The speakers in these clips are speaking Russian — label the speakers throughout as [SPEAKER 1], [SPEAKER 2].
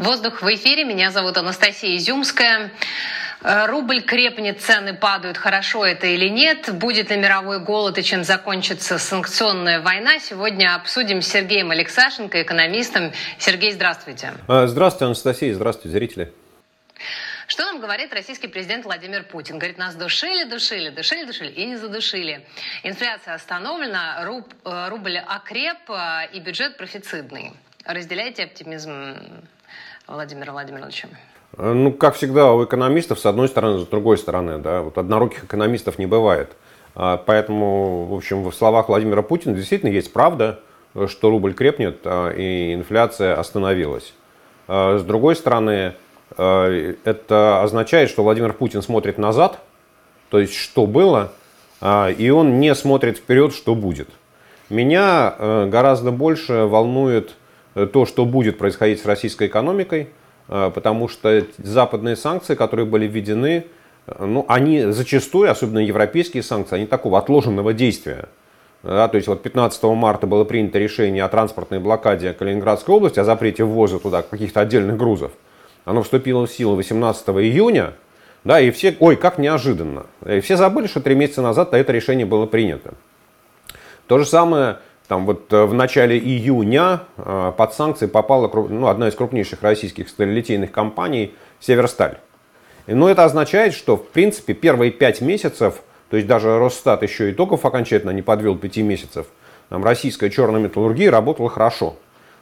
[SPEAKER 1] Воздух в эфире. Меня зовут Анастасия Изюмская. Э, рубль крепнет, цены падают. Хорошо это или нет? Будет ли мировой голод и чем закончится санкционная война? Сегодня обсудим с Сергеем Алексашенко, экономистом. Сергей, здравствуйте.
[SPEAKER 2] Э, здравствуйте, Анастасия. Здравствуйте, зрители.
[SPEAKER 1] Что нам говорит российский президент Владимир Путин? Говорит, нас душили, душили, душили, душили и не задушили. Инфляция остановлена, руб, э, рубль окреп и бюджет профицитный. Разделяете оптимизм Владимира Владимировича?
[SPEAKER 2] Э, ну, как всегда, у экономистов с одной стороны, с другой стороны. Да? Вот одноруких экономистов не бывает. А, поэтому, в общем, в словах Владимира Путина действительно есть правда, что рубль крепнет а, и инфляция остановилась. А, с другой стороны, это означает, что Владимир Путин смотрит назад, то есть что было, и он не смотрит вперед, что будет. Меня э, гораздо больше волнует то, что будет происходить с российской экономикой, э, потому что западные санкции, которые были введены, э, ну, они зачастую, особенно европейские санкции, они такого отложенного действия. Да, то есть вот 15 марта было принято решение о транспортной блокаде Калининградской области, о запрете ввоза туда каких-то отдельных грузов. Оно вступило в силу 18 июня, да, и все, ой, как неожиданно. И все забыли, что три месяца назад это решение было принято. То же самое там вот э, в начале июня э, под санкции попала ну, одна из крупнейших российских сталелитейных компаний «Северсталь». Но это означает, что в принципе первые пять месяцев, то есть даже Росстат еще итогов окончательно не подвел пяти месяцев, там российская черная металлургия работала хорошо.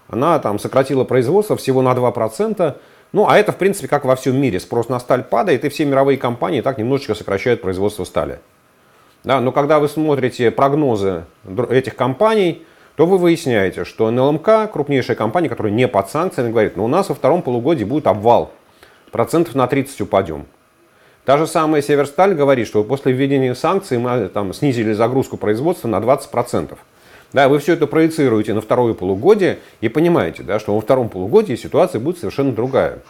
[SPEAKER 2] Она там сократила производство всего на 2%. Ну, а это, в принципе, как во всем мире. Спрос на сталь падает, и все мировые компании так немножечко сокращают производство стали. Да, но когда вы смотрите прогнозы этих компаний, то вы выясняете, что НЛМК, крупнейшая компания, которая не под санкциями, говорит, ну у нас во втором полугодии будет обвал, процентов на 30 упадем. Та же самая Северсталь говорит, что после введения санкций мы там, снизили загрузку производства на 20%. Да, вы все это проецируете на второе полугодие и понимаете, да, что во втором полугодии ситуация будет совершенно другая.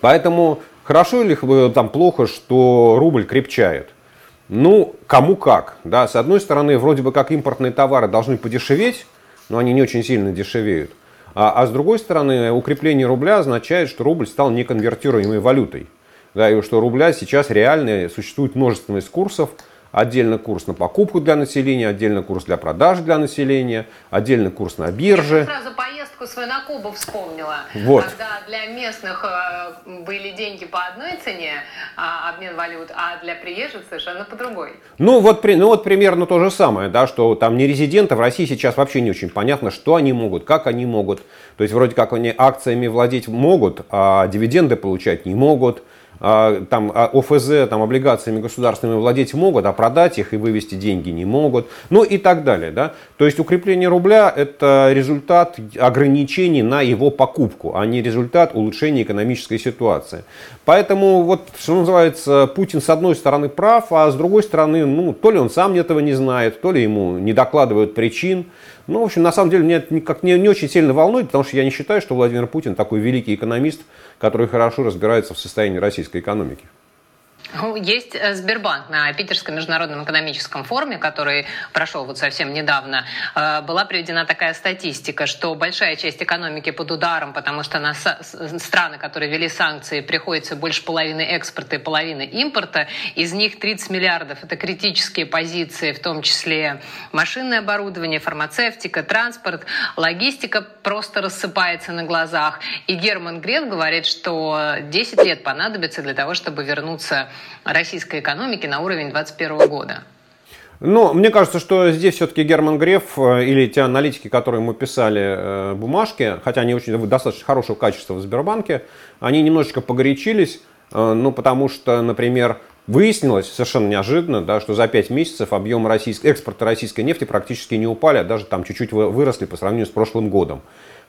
[SPEAKER 2] Поэтому хорошо или там плохо, что рубль крепчает – ну, кому как. Да? С одной стороны, вроде бы как импортные товары должны подешеветь, но они не очень сильно дешевеют. А, а с другой стороны, укрепление рубля означает, что рубль стал неконвертируемой валютой. Да, и что рубля сейчас реально существует множественность курсов, отдельно курс на покупку для населения, отдельно курс для продаж для населения, отдельно курс на бирже. Я
[SPEAKER 1] сразу поездку свою на Кубу вспомнила.
[SPEAKER 2] Вот.
[SPEAKER 1] Когда для местных э, были деньги по одной цене, а, обмен валют, а для приезжих совершенно по другой.
[SPEAKER 2] Ну вот, ну вот примерно то же самое, да, что там не резиденты в России сейчас вообще не очень понятно, что они могут, как они могут. То есть вроде как они акциями владеть могут, а дивиденды получать не могут. А, там а, ОФЗ, там облигациями государственными владеть могут, а продать их и вывести деньги не могут, ну и так далее. Да? То есть укрепление рубля это результат ограничений на его покупку, а не результат улучшения экономической ситуации. Поэтому вот, что называется, Путин с одной стороны прав, а с другой стороны, ну, то ли он сам этого не знает, то ли ему не докладывают причин. Ну, в общем, на самом деле, меня это не, не очень сильно волнует, потому что я не считаю, что Владимир Путин такой великий экономист, который хорошо разбирается в состоянии российской экономики.
[SPEAKER 1] Ну, есть э, Сбербанк на Питерском международном экономическом форуме, который прошел вот совсем недавно. Э, была приведена такая статистика, что большая часть экономики под ударом, потому что на страны, которые ввели санкции, приходится больше половины экспорта и половины импорта. Из них 30 миллиардов – это критические позиции, в том числе машинное оборудование, фармацевтика, транспорт, логистика просто рассыпается на глазах. И Герман Греф говорит, что 10 лет понадобится для того, чтобы вернуться российской экономики на уровень 2021 года?
[SPEAKER 2] Ну, мне кажется, что здесь все-таки Герман Греф э, или те аналитики, которые мы писали э, бумажки, хотя они очень достаточно хорошего качества в Сбербанке, они немножечко погорячились, э, ну, потому что, например, выяснилось совершенно неожиданно, да, что за 5 месяцев объем российской, экспорта российской нефти практически не упали, а даже там чуть-чуть выросли по сравнению с прошлым годом.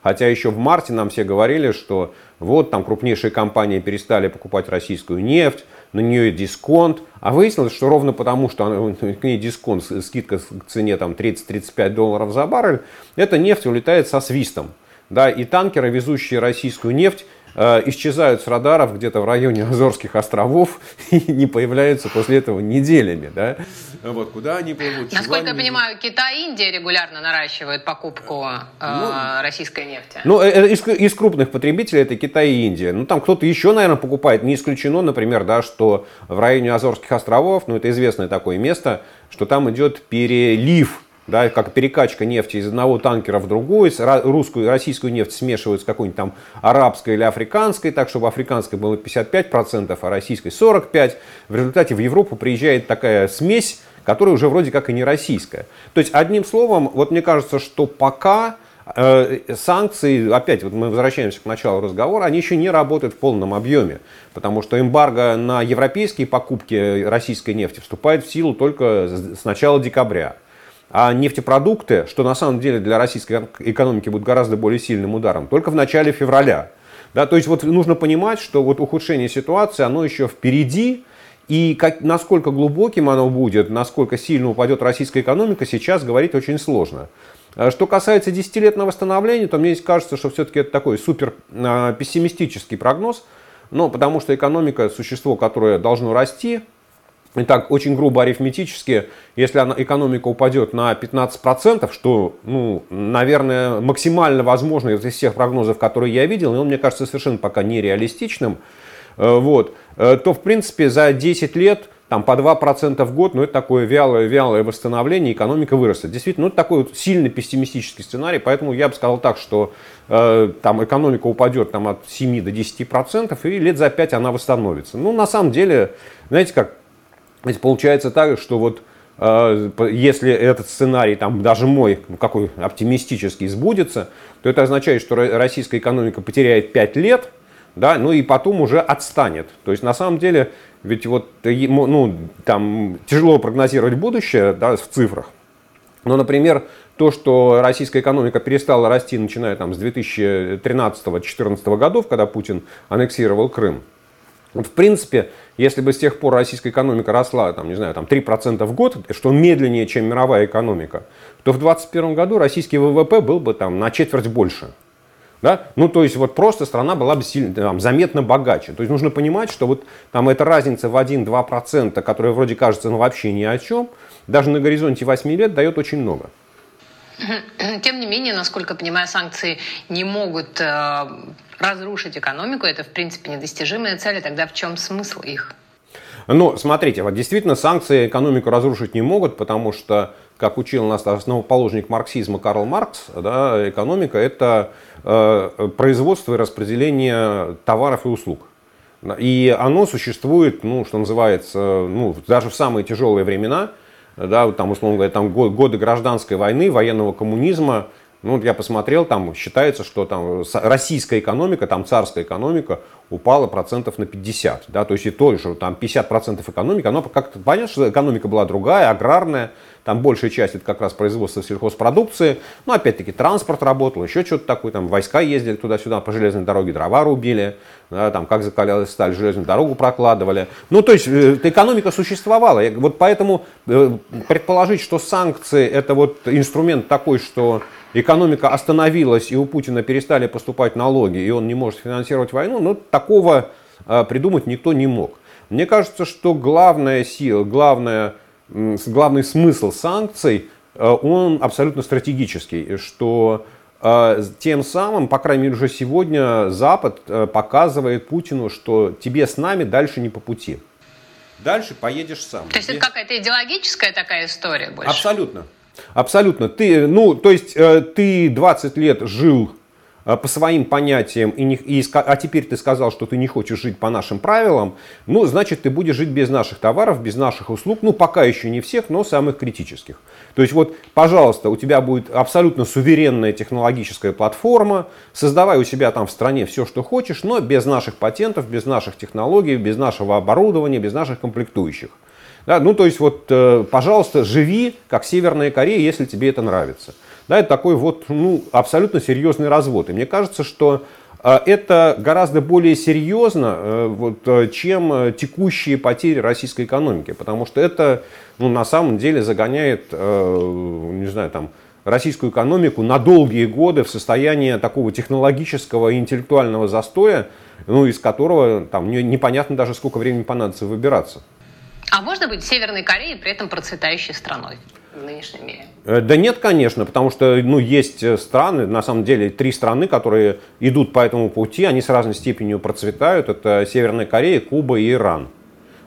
[SPEAKER 2] Хотя еще в марте нам все говорили, что вот там крупнейшие компании перестали покупать российскую нефть, на нее дисконт. А выяснилось, что ровно потому, что к ней дисконт, скидка к цене там 30-35 долларов за баррель, эта нефть улетает со свистом. Да, и танкеры, везущие российскую нефть, исчезают с радаров где-то в районе Азорских островов и не появляются после этого неделями. Да?
[SPEAKER 1] Вот, куда они плывут? Насколько я понимаю, Китай и Индия регулярно наращивают покупку э, ну, российской нефти.
[SPEAKER 2] Ну, э, э, из, из крупных потребителей это Китай и Индия. Ну, там кто-то еще, наверное, покупает. Не исключено, например, да, что в районе Азорских островов, ну, это известное такое место, что там идет перелив да, как перекачка нефти из одного танкера в другой, русскую, российскую нефть смешивают с какой-нибудь там арабской или африканской, так, чтобы африканской было 55%, а российской 45%. В результате в Европу приезжает такая смесь, которая уже вроде как и не российская. То есть, одним словом, вот мне кажется, что пока э, санкции, опять вот мы возвращаемся к началу разговора, они еще не работают в полном объеме, потому что эмбарго на европейские покупки российской нефти вступает в силу только с начала декабря. А нефтепродукты, что на самом деле для российской экономики будет гораздо более сильным ударом, только в начале февраля. Да, то есть вот нужно понимать, что вот ухудшение ситуации, оно еще впереди, и как, насколько глубоким оно будет, насколько сильно упадет российская экономика, сейчас говорить очень сложно. А что касается десятилетного восстановления, то мне кажется, что все-таки это такой супер а, пессимистический прогноз, ну, потому что экономика – существо, которое должно расти. Итак, очень грубо арифметически, если она, экономика упадет на 15%, что, ну, наверное, максимально возможно из всех прогнозов, которые я видел, и он, мне кажется, совершенно пока нереалистичным, Э, вот, э, то в принципе за 10 лет там, по 2% в год, ну, это такое вялое, вялое восстановление, экономика вырастет. Действительно, ну, это такой вот сильный пессимистический сценарий, поэтому я бы сказал так, что э, там экономика упадет там, от 7 до 10%, и лет за 5 она восстановится. Ну, на самом деле, знаете как, получается так, что вот э, если этот сценарий, там, даже мой, ну, какой оптимистический, сбудется, то это означает, что российская экономика потеряет 5 лет – да, ну и потом уже отстанет. То есть на самом деле, ведь вот ну, там тяжело прогнозировать будущее да, в цифрах. Но, например, то, что российская экономика перестала расти, начиная там, с 2013-2014 годов, когда Путин аннексировал Крым, в принципе, если бы с тех пор российская экономика росла, там, не знаю, там 3% в год, что медленнее, чем мировая экономика, то в 2021 году российский ВВП был бы там, на четверть больше. Да? Ну, то есть, вот просто страна была бы сильно, там, заметно богаче. То есть, нужно понимать, что вот там эта разница в 1-2%, которая вроде кажется ну, вообще ни о чем, даже на горизонте 8 лет дает очень много.
[SPEAKER 1] Тем не менее, насколько понимаю, санкции не могут э, разрушить экономику. Это, в принципе, недостижимая цель. Тогда в чем смысл их?
[SPEAKER 2] Ну, смотрите, вот действительно санкции экономику разрушить не могут, потому что, как учил нас основоположник марксизма Карл Маркс, да, экономика это Э, производство и распределение товаров и услуг. И оно существует, ну, что называется, ну, даже в самые тяжелые времена, да, там, условно говоря, там годы гражданской войны, военного коммунизма, ну, я посмотрел, там считается, что там российская экономика, там царская экономика упала процентов на 50. Да, то есть и то, что там 50 процентов экономики, оно как-то понятно, что экономика была другая, аграрная, там большая часть это как раз производство сельхозпродукции. Ну, опять-таки, транспорт работал, еще что-то такое, там войска ездили туда-сюда по железной дороге, дрова рубили, да, там как закалялась сталь, железную дорогу прокладывали. Ну, то есть э, экономика существовала. Вот поэтому э, предположить, что санкции это вот инструмент такой, что экономика остановилась и у Путина перестали поступать налоги, и он не может финансировать войну, ну, такого э, придумать никто не мог. Мне кажется, что главная сила, главная главный смысл санкций, э, он абсолютно стратегический, что э, тем самым, по крайней мере, уже сегодня Запад показывает Путину, что тебе с нами дальше не по пути. Дальше поедешь сам.
[SPEAKER 1] То есть это какая-то идеологическая такая история больше?
[SPEAKER 2] Абсолютно. Абсолютно. Ты, ну, то есть ты 20 лет жил Э, по своим понятиям, и не, и, а теперь ты сказал, что ты не хочешь жить по нашим правилам, ну, значит, ты будешь жить без наших товаров, без наших услуг, ну, пока еще не всех, но самых критических. То есть вот, пожалуйста, у тебя будет абсолютно суверенная технологическая платформа, создавай у себя там в стране все, что хочешь, но без наших патентов, без наших технологий, без нашего оборудования, без наших комплектующих. Да, ну, то есть вот, э, пожалуйста, живи, как Северная Корея, если тебе это нравится. Да, это такой вот ну, абсолютно серьезный развод. И мне кажется, что это гораздо более серьезно, вот, чем текущие потери российской экономики, потому что это ну, на самом деле загоняет, не знаю, там, российскую экономику на долгие годы в состояние такого технологического и интеллектуального застоя, ну, из которого там непонятно даже сколько времени понадобится выбираться.
[SPEAKER 1] А можно быть Северной Кореей при этом процветающей страной? в нынешнем мире?
[SPEAKER 2] Э, да нет, конечно, потому что ну, есть э, страны, на самом деле три страны, которые идут по этому пути, они с разной степенью процветают. Это Северная Корея, Куба и Иран.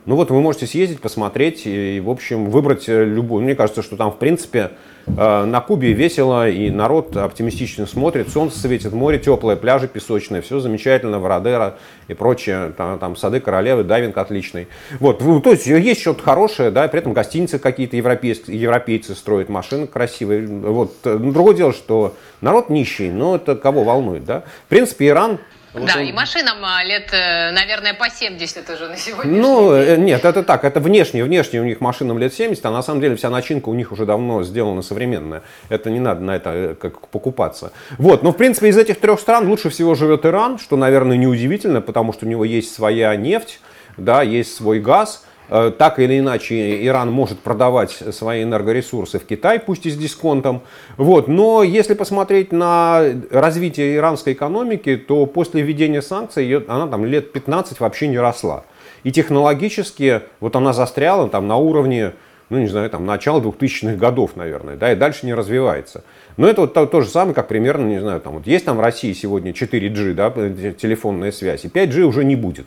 [SPEAKER 2] Ну вот вы можете съездить, посмотреть и, в общем, выбрать э, любую. Мне кажется, что там, в принципе, на Кубе весело, и народ оптимистично смотрит, солнце светит, море теплое, пляжи песочные, все замечательно, Вородера и прочее, там, там сады королевы, дайвинг отличный. Вот, то есть есть что-то хорошее, да, при этом гостиницы какие-то европейские, европейцы строят, машины красивые. Вот. Ну, другое дело, что народ нищий, но это кого волнует, да. В принципе, Иран
[SPEAKER 1] да, он... и машинам а, лет, э, наверное, по 70 уже на сегодня.
[SPEAKER 2] Ну, день. Э, нет, это так, это внешне, внешне у них машинам лет 70, а на самом деле вся начинка у них уже давно сделана современная. Это не надо на это э, как покупаться. Вот, но в принципе из этих трех стран лучше всего живет Иран, что, наверное, неудивительно, потому что у него есть своя нефть, да, есть свой газ, так или иначе Иран может продавать свои энергоресурсы в Китай, пусть и с дисконтом. Вот. Но если посмотреть на развитие иранской экономики, то после введения санкций она там лет 15 вообще не росла. И технологически вот она застряла там на уровне ну, не знаю, там, начала 2000-х годов, наверное, да, и дальше не развивается. Но это вот то, то же самое, как примерно, не знаю, там, вот есть там в России сегодня 4G, да, телефонная связь, и 5G уже не будет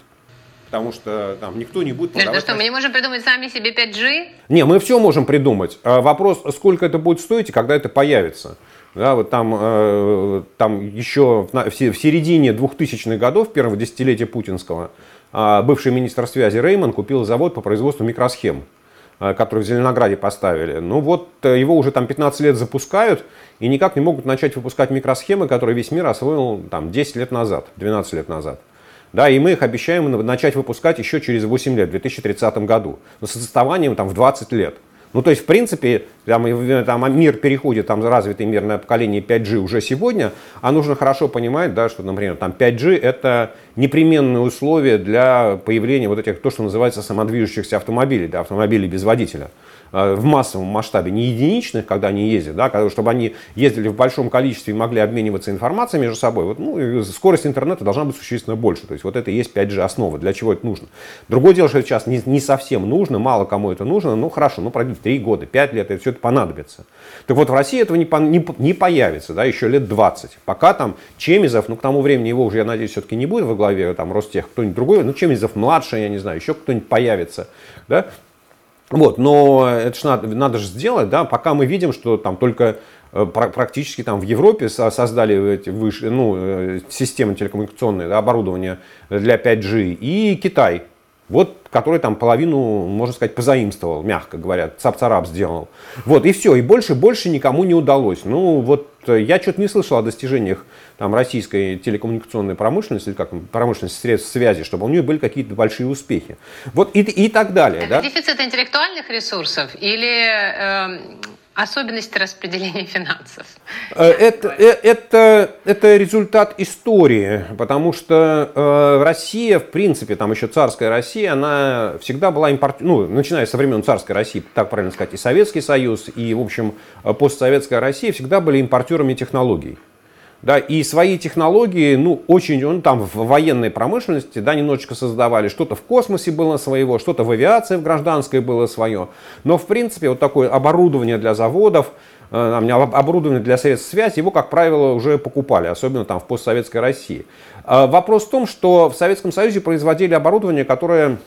[SPEAKER 2] потому что там никто не будет
[SPEAKER 1] продавать. Ну что, мы не можем придумать сами себе 5G?
[SPEAKER 2] Не, мы все можем придумать. А вопрос, сколько это будет стоить и когда это появится. Да, вот там, э, там еще в, в середине 2000-х годов, первого десятилетия путинского, э, бывший министр связи Рейман купил завод по производству микросхем, э, который в Зеленограде поставили. Ну вот э, его уже там 15 лет запускают и никак не могут начать выпускать микросхемы, которые весь мир освоил там 10 лет назад, 12 лет назад. Да, и мы их обещаем начать выпускать еще через 8 лет, в 2030 году. Но с отставанием там, в 20 лет. Ну, то есть, в принципе, там, там мир переходит, там развитый мир на поколение 5G уже сегодня, а нужно хорошо понимать, да, что, например, там 5G это непременное условие для появления вот этих, то, что называется самодвижущихся автомобилей, да, автомобилей без водителя. Э, в массовом масштабе, не единичных, когда они ездят, да, чтобы они ездили в большом количестве и могли обмениваться информацией между собой, вот, ну, скорость интернета должна быть существенно больше. То есть вот это и есть 5G основа, для чего это нужно. Другое дело, что это сейчас не, не совсем нужно, мало кому это нужно, ну хорошо, ну пройдет 3 года, 5 лет, это все понадобится. Так вот в России этого не, не, не появится, да, еще лет 20. Пока там Чемизов, ну к тому времени его уже, я надеюсь, все-таки не будет во главе там Ростех, кто-нибудь другой, ну Чемизов младший, я не знаю, еще кто-нибудь появится, да, вот, но это же надо, надо же сделать, да, пока мы видим, что там только э, практически там в Европе создали эти выше, ну, э, системы телекоммуникационные, да, оборудование для 5G, и Китай, вот, который там половину, можно сказать, позаимствовал, мягко говоря, цап-царап сделал. Вот, и все, и больше, больше никому не удалось. Ну, вот э, я что-то не слышал о достижениях там, российской телекоммуникационной промышленности, или как промышленности средств связи, чтобы у нее были какие-то большие успехи. Вот и, и так далее.
[SPEAKER 1] Это да? дефицит интеллектуальных ресурсов или э, особенности распределения финансов?
[SPEAKER 2] Э, это, э, это, это результат истории, потому что э, Россия, в принципе, там еще царская Россия, она всегда была импорт... ну, начиная со времен царской России, так правильно сказать, и Советский Союз, и, в общем, постсоветская Россия всегда были импортерами технологий. Да, и свои технологии, ну, очень, ну, там в военной промышленности, да, немножечко создавали, что-то в космосе было своего, что-то в авиации в гражданской было свое. Но, в принципе, вот такое оборудование для заводов, э, оборудование для средств связи, его, как правило, уже покупали, особенно там в постсоветской России. А вопрос в том, что в Советском Союзе производили оборудование, которое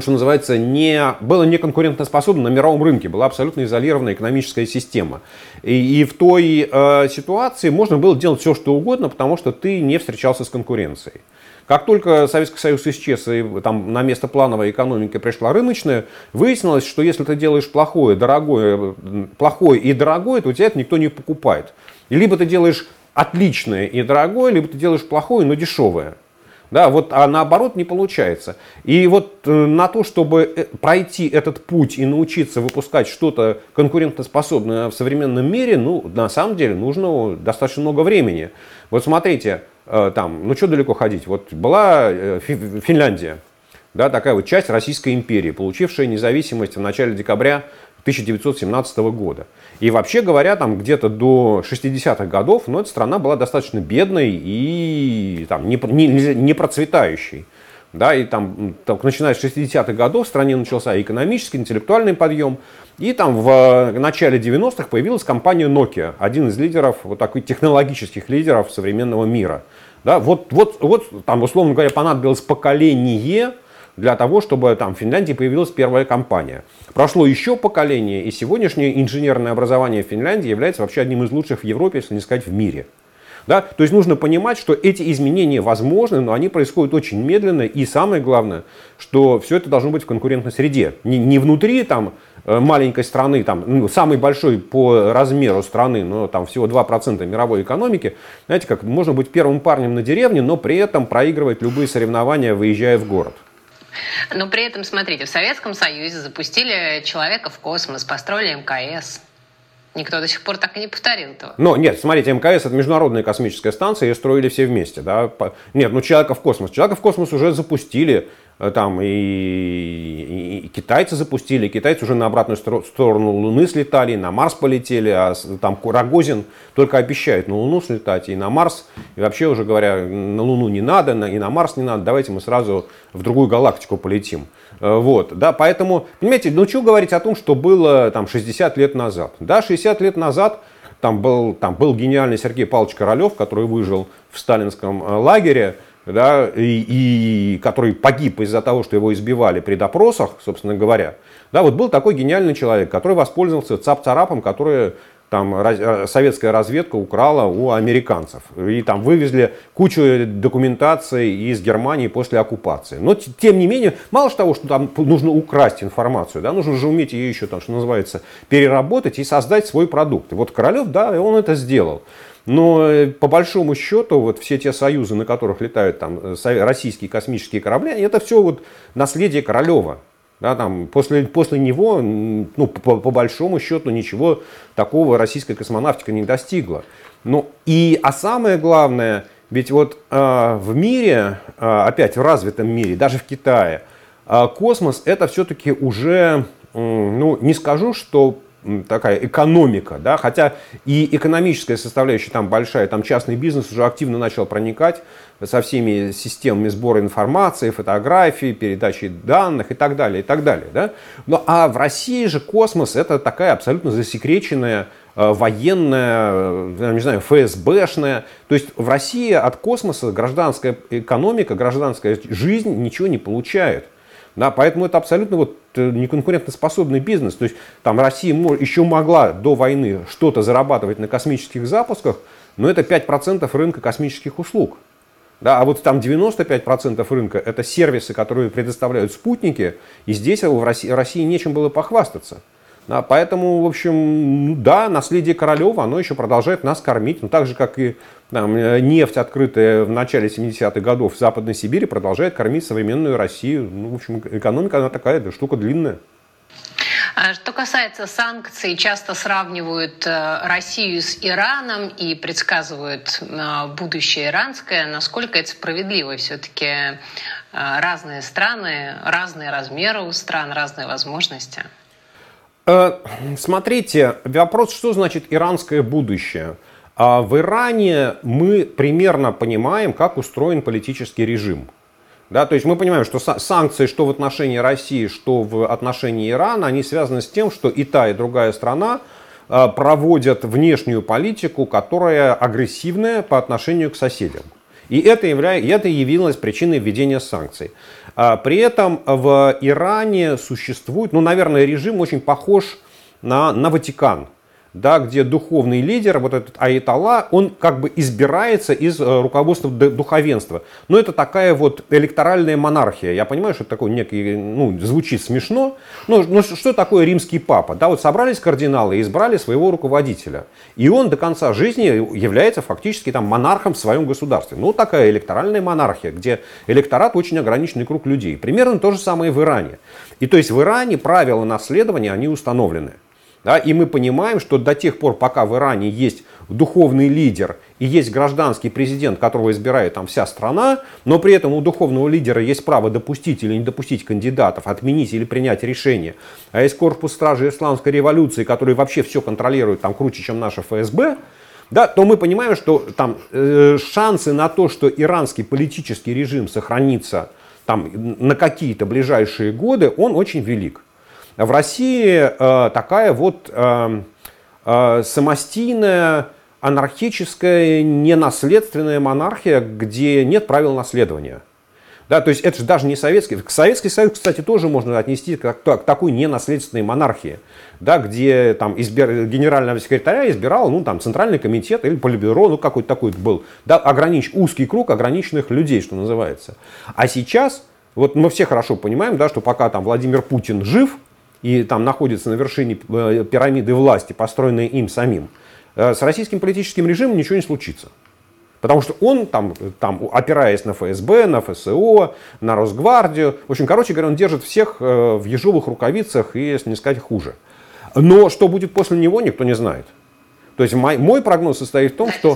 [SPEAKER 2] что называется, не, было неконкурентоспособно на мировом рынке, была абсолютно изолированная экономическая система. И, и в той э, ситуации можно было делать все, что угодно, потому что ты не встречался с конкуренцией. Как только Советский Союз исчез, и там на место плановой экономики пришла рыночная, выяснилось, что если ты делаешь плохое, дорогое, плохое и дорогое, то у тебя это никто не покупает. И либо ты делаешь отличное и дорогое, либо ты делаешь плохое, но дешевое. Да, вот, а наоборот не получается. И вот э, на то, чтобы э, пройти этот путь и научиться выпускать что-то конкурентоспособное в современном мире, ну, на самом деле нужно достаточно много времени. Вот смотрите, э, там, ну что далеко ходить, вот была Финляндия, да, такая вот часть Российской империи, получившая независимость в начале декабря 1917 года. И вообще говоря, там где-то до 60-х годов, ну, эта страна была достаточно бедной и там, не, не, не процветающей. Да, и там, так, начиная с 60-х годов в стране начался экономический, интеллектуальный подъем. И там в начале 90-х появилась компания Nokia, один из лидеров, вот таких технологических лидеров современного мира. Да, вот, вот, вот там, условно говоря, понадобилось поколение для того, чтобы там в Финляндии появилась первая компания. Прошло еще поколение, и сегодняшнее инженерное образование в Финляндии является вообще одним из лучших в Европе, если не сказать в мире. Да? То есть нужно понимать, что эти изменения возможны, но они происходят очень медленно. И самое главное, что все это должно быть в конкурентной среде. Не, не внутри там, э, маленькой страны, там, ну, самой большой по размеру страны, но там всего 2% мировой экономики. Знаете, как можно быть первым парнем на деревне, но при этом проигрывать любые соревнования, выезжая в город.
[SPEAKER 1] Но при этом, смотрите, в Советском Союзе запустили человека в космос, построили МКС. Никто до сих пор так и не повторил этого.
[SPEAKER 2] Но нет, смотрите, МКС это международная космическая станция, ее строили все вместе. Да? Нет, ну человека в космос. Человека в космос уже запустили. Э, там и, и, и китайцы запустили, китайцы уже на обратную сторону Луны слетали, и на Марс полетели, а там Рогозин только обещает на Луну слетать, и на Марс, и вообще уже говоря, на Луну не надо, и на Марс не надо, давайте мы сразу в другую галактику полетим. Э, вот, да, поэтому, понимаете, ну что говорить о том, что было там 60 лет назад. Да, 60 лет назад там был, там был гениальный Сергей Павлович Королев, который выжил в сталинском э, лагере, да, и, и который погиб из-за того, что его избивали при допросах, собственно говоря. Да, вот был такой гениальный человек, который воспользовался цап-царапом, который там э, советская разведка украла у американцев. И там вывезли кучу документации из Германии после оккупации. Но тем не менее, мало того, что там нужно украсть информацию, да, нужно же уметь ее еще, там, что называется, переработать и создать свой продукт. И вот Королев, да, он это сделал. Но э, по большому счету вот все те союзы, на которых летают там э, российские космические корабли, это все вот наследие Королева. Да, там, после, после него, ну, по, по большому счету, ничего такого российская космонавтика не достигла. Ну, и, а самое главное, ведь вот э, в мире, э, опять в развитом мире, даже в Китае, э, космос это все-таки уже, э, ну, не скажу, что такая экономика, да, хотя и экономическая составляющая там большая, там частный бизнес уже активно начал проникать со всеми системами сбора информации, фотографий, передачи данных и так далее, и так далее, да. Но, а в России же космос это такая абсолютно засекреченная э, военная, э, не знаю, ФСБшная. То есть в России от космоса гражданская экономика, гражданская жизнь ничего не получает. Да, поэтому это абсолютно вот э, неконкурентоспособный бизнес. То есть там Россия еще могла до войны что-то зарабатывать на космических запусках, но это 5% рынка космических услуг. Да, а вот там 95% рынка это сервисы, которые предоставляют спутники, и здесь в России, России нечем было похвастаться. Да, поэтому, в общем, ну да, наследие Королева, оно еще продолжает нас кормить. Ну, так же, как и там, э, нефть, открытая в начале 70-х годов в Западной Сибири, продолжает кормить современную Россию. Ну, в общем, экономика, она такая, да, штука длинная.
[SPEAKER 1] А что касается санкций, часто сравнивают э, Россию с Ираном и предсказывают э, будущее иранское. Насколько это справедливо? Все-таки разные страны, разные размеры у стран, разные возможности.
[SPEAKER 2] Э, смотрите, вопрос, что значит иранское будущее? А в Иране мы примерно понимаем, как устроен политический режим. Да, то есть мы понимаем, что санкции, что в отношении России, что в отношении Ирана, они связаны с тем, что и та, и другая страна э, проводят внешнюю политику, которая агрессивная по отношению к соседям. И это, явля... это явилось причиной введения санкций. А при этом в Иране существует, ну, наверное, режим очень похож на, на Ватикан да, где духовный лидер, вот этот Аятолла, он как бы избирается из э, руководства духовенства. Но это такая вот электоральная монархия. Я понимаю, что это такой некий, ну, звучит смешно, но, но что такое римский папа? Да, вот собрались кардиналы и избрали своего руководителя. И он до конца жизни является фактически там монархом в своем государстве. Ну, такая электоральная монархия, где электорат очень ограниченный круг людей. Примерно то же самое в Иране. И то есть в Иране правила наследования, они установлены. Да, и мы понимаем, что до тех пор, пока в Иране есть духовный лидер и есть гражданский президент, которого избирает там вся страна, но при этом у духовного лидера есть право допустить или не допустить кандидатов, отменить или принять решение. А есть корпус стражи исламской революции, который вообще все контролирует там круче, чем наша ФСБ, да, то мы понимаем, что там э, шансы на то, что иранский политический режим сохранится там, на какие-то ближайшие годы, он очень велик. В России э, такая вот э, э, самостийная, анархическая, ненаследственная монархия, где нет правил наследования. Да, то есть это же даже не советский. Советский Союз, кстати, тоже можно отнести к, к такой ненаследственной монархии, да, где там избир, генерального секретаря избирал ну, там, центральный комитет или политбюро, ну какой-то такой был, да, огранич, узкий круг ограниченных людей, что называется. А сейчас, вот мы все хорошо понимаем, да, что пока там Владимир Путин жив и там находится на вершине э, пирамиды власти, построенной им самим, э, с российским политическим режимом ничего не случится. Потому что он, там, там, опираясь на ФСБ, на ФСО, на Росгвардию, в общем, короче говоря, он держит всех э, в ежовых рукавицах и, если не сказать, хуже. Но что будет после него, никто не знает. То есть мой, мой прогноз состоит в том,
[SPEAKER 1] Знаете,
[SPEAKER 2] что...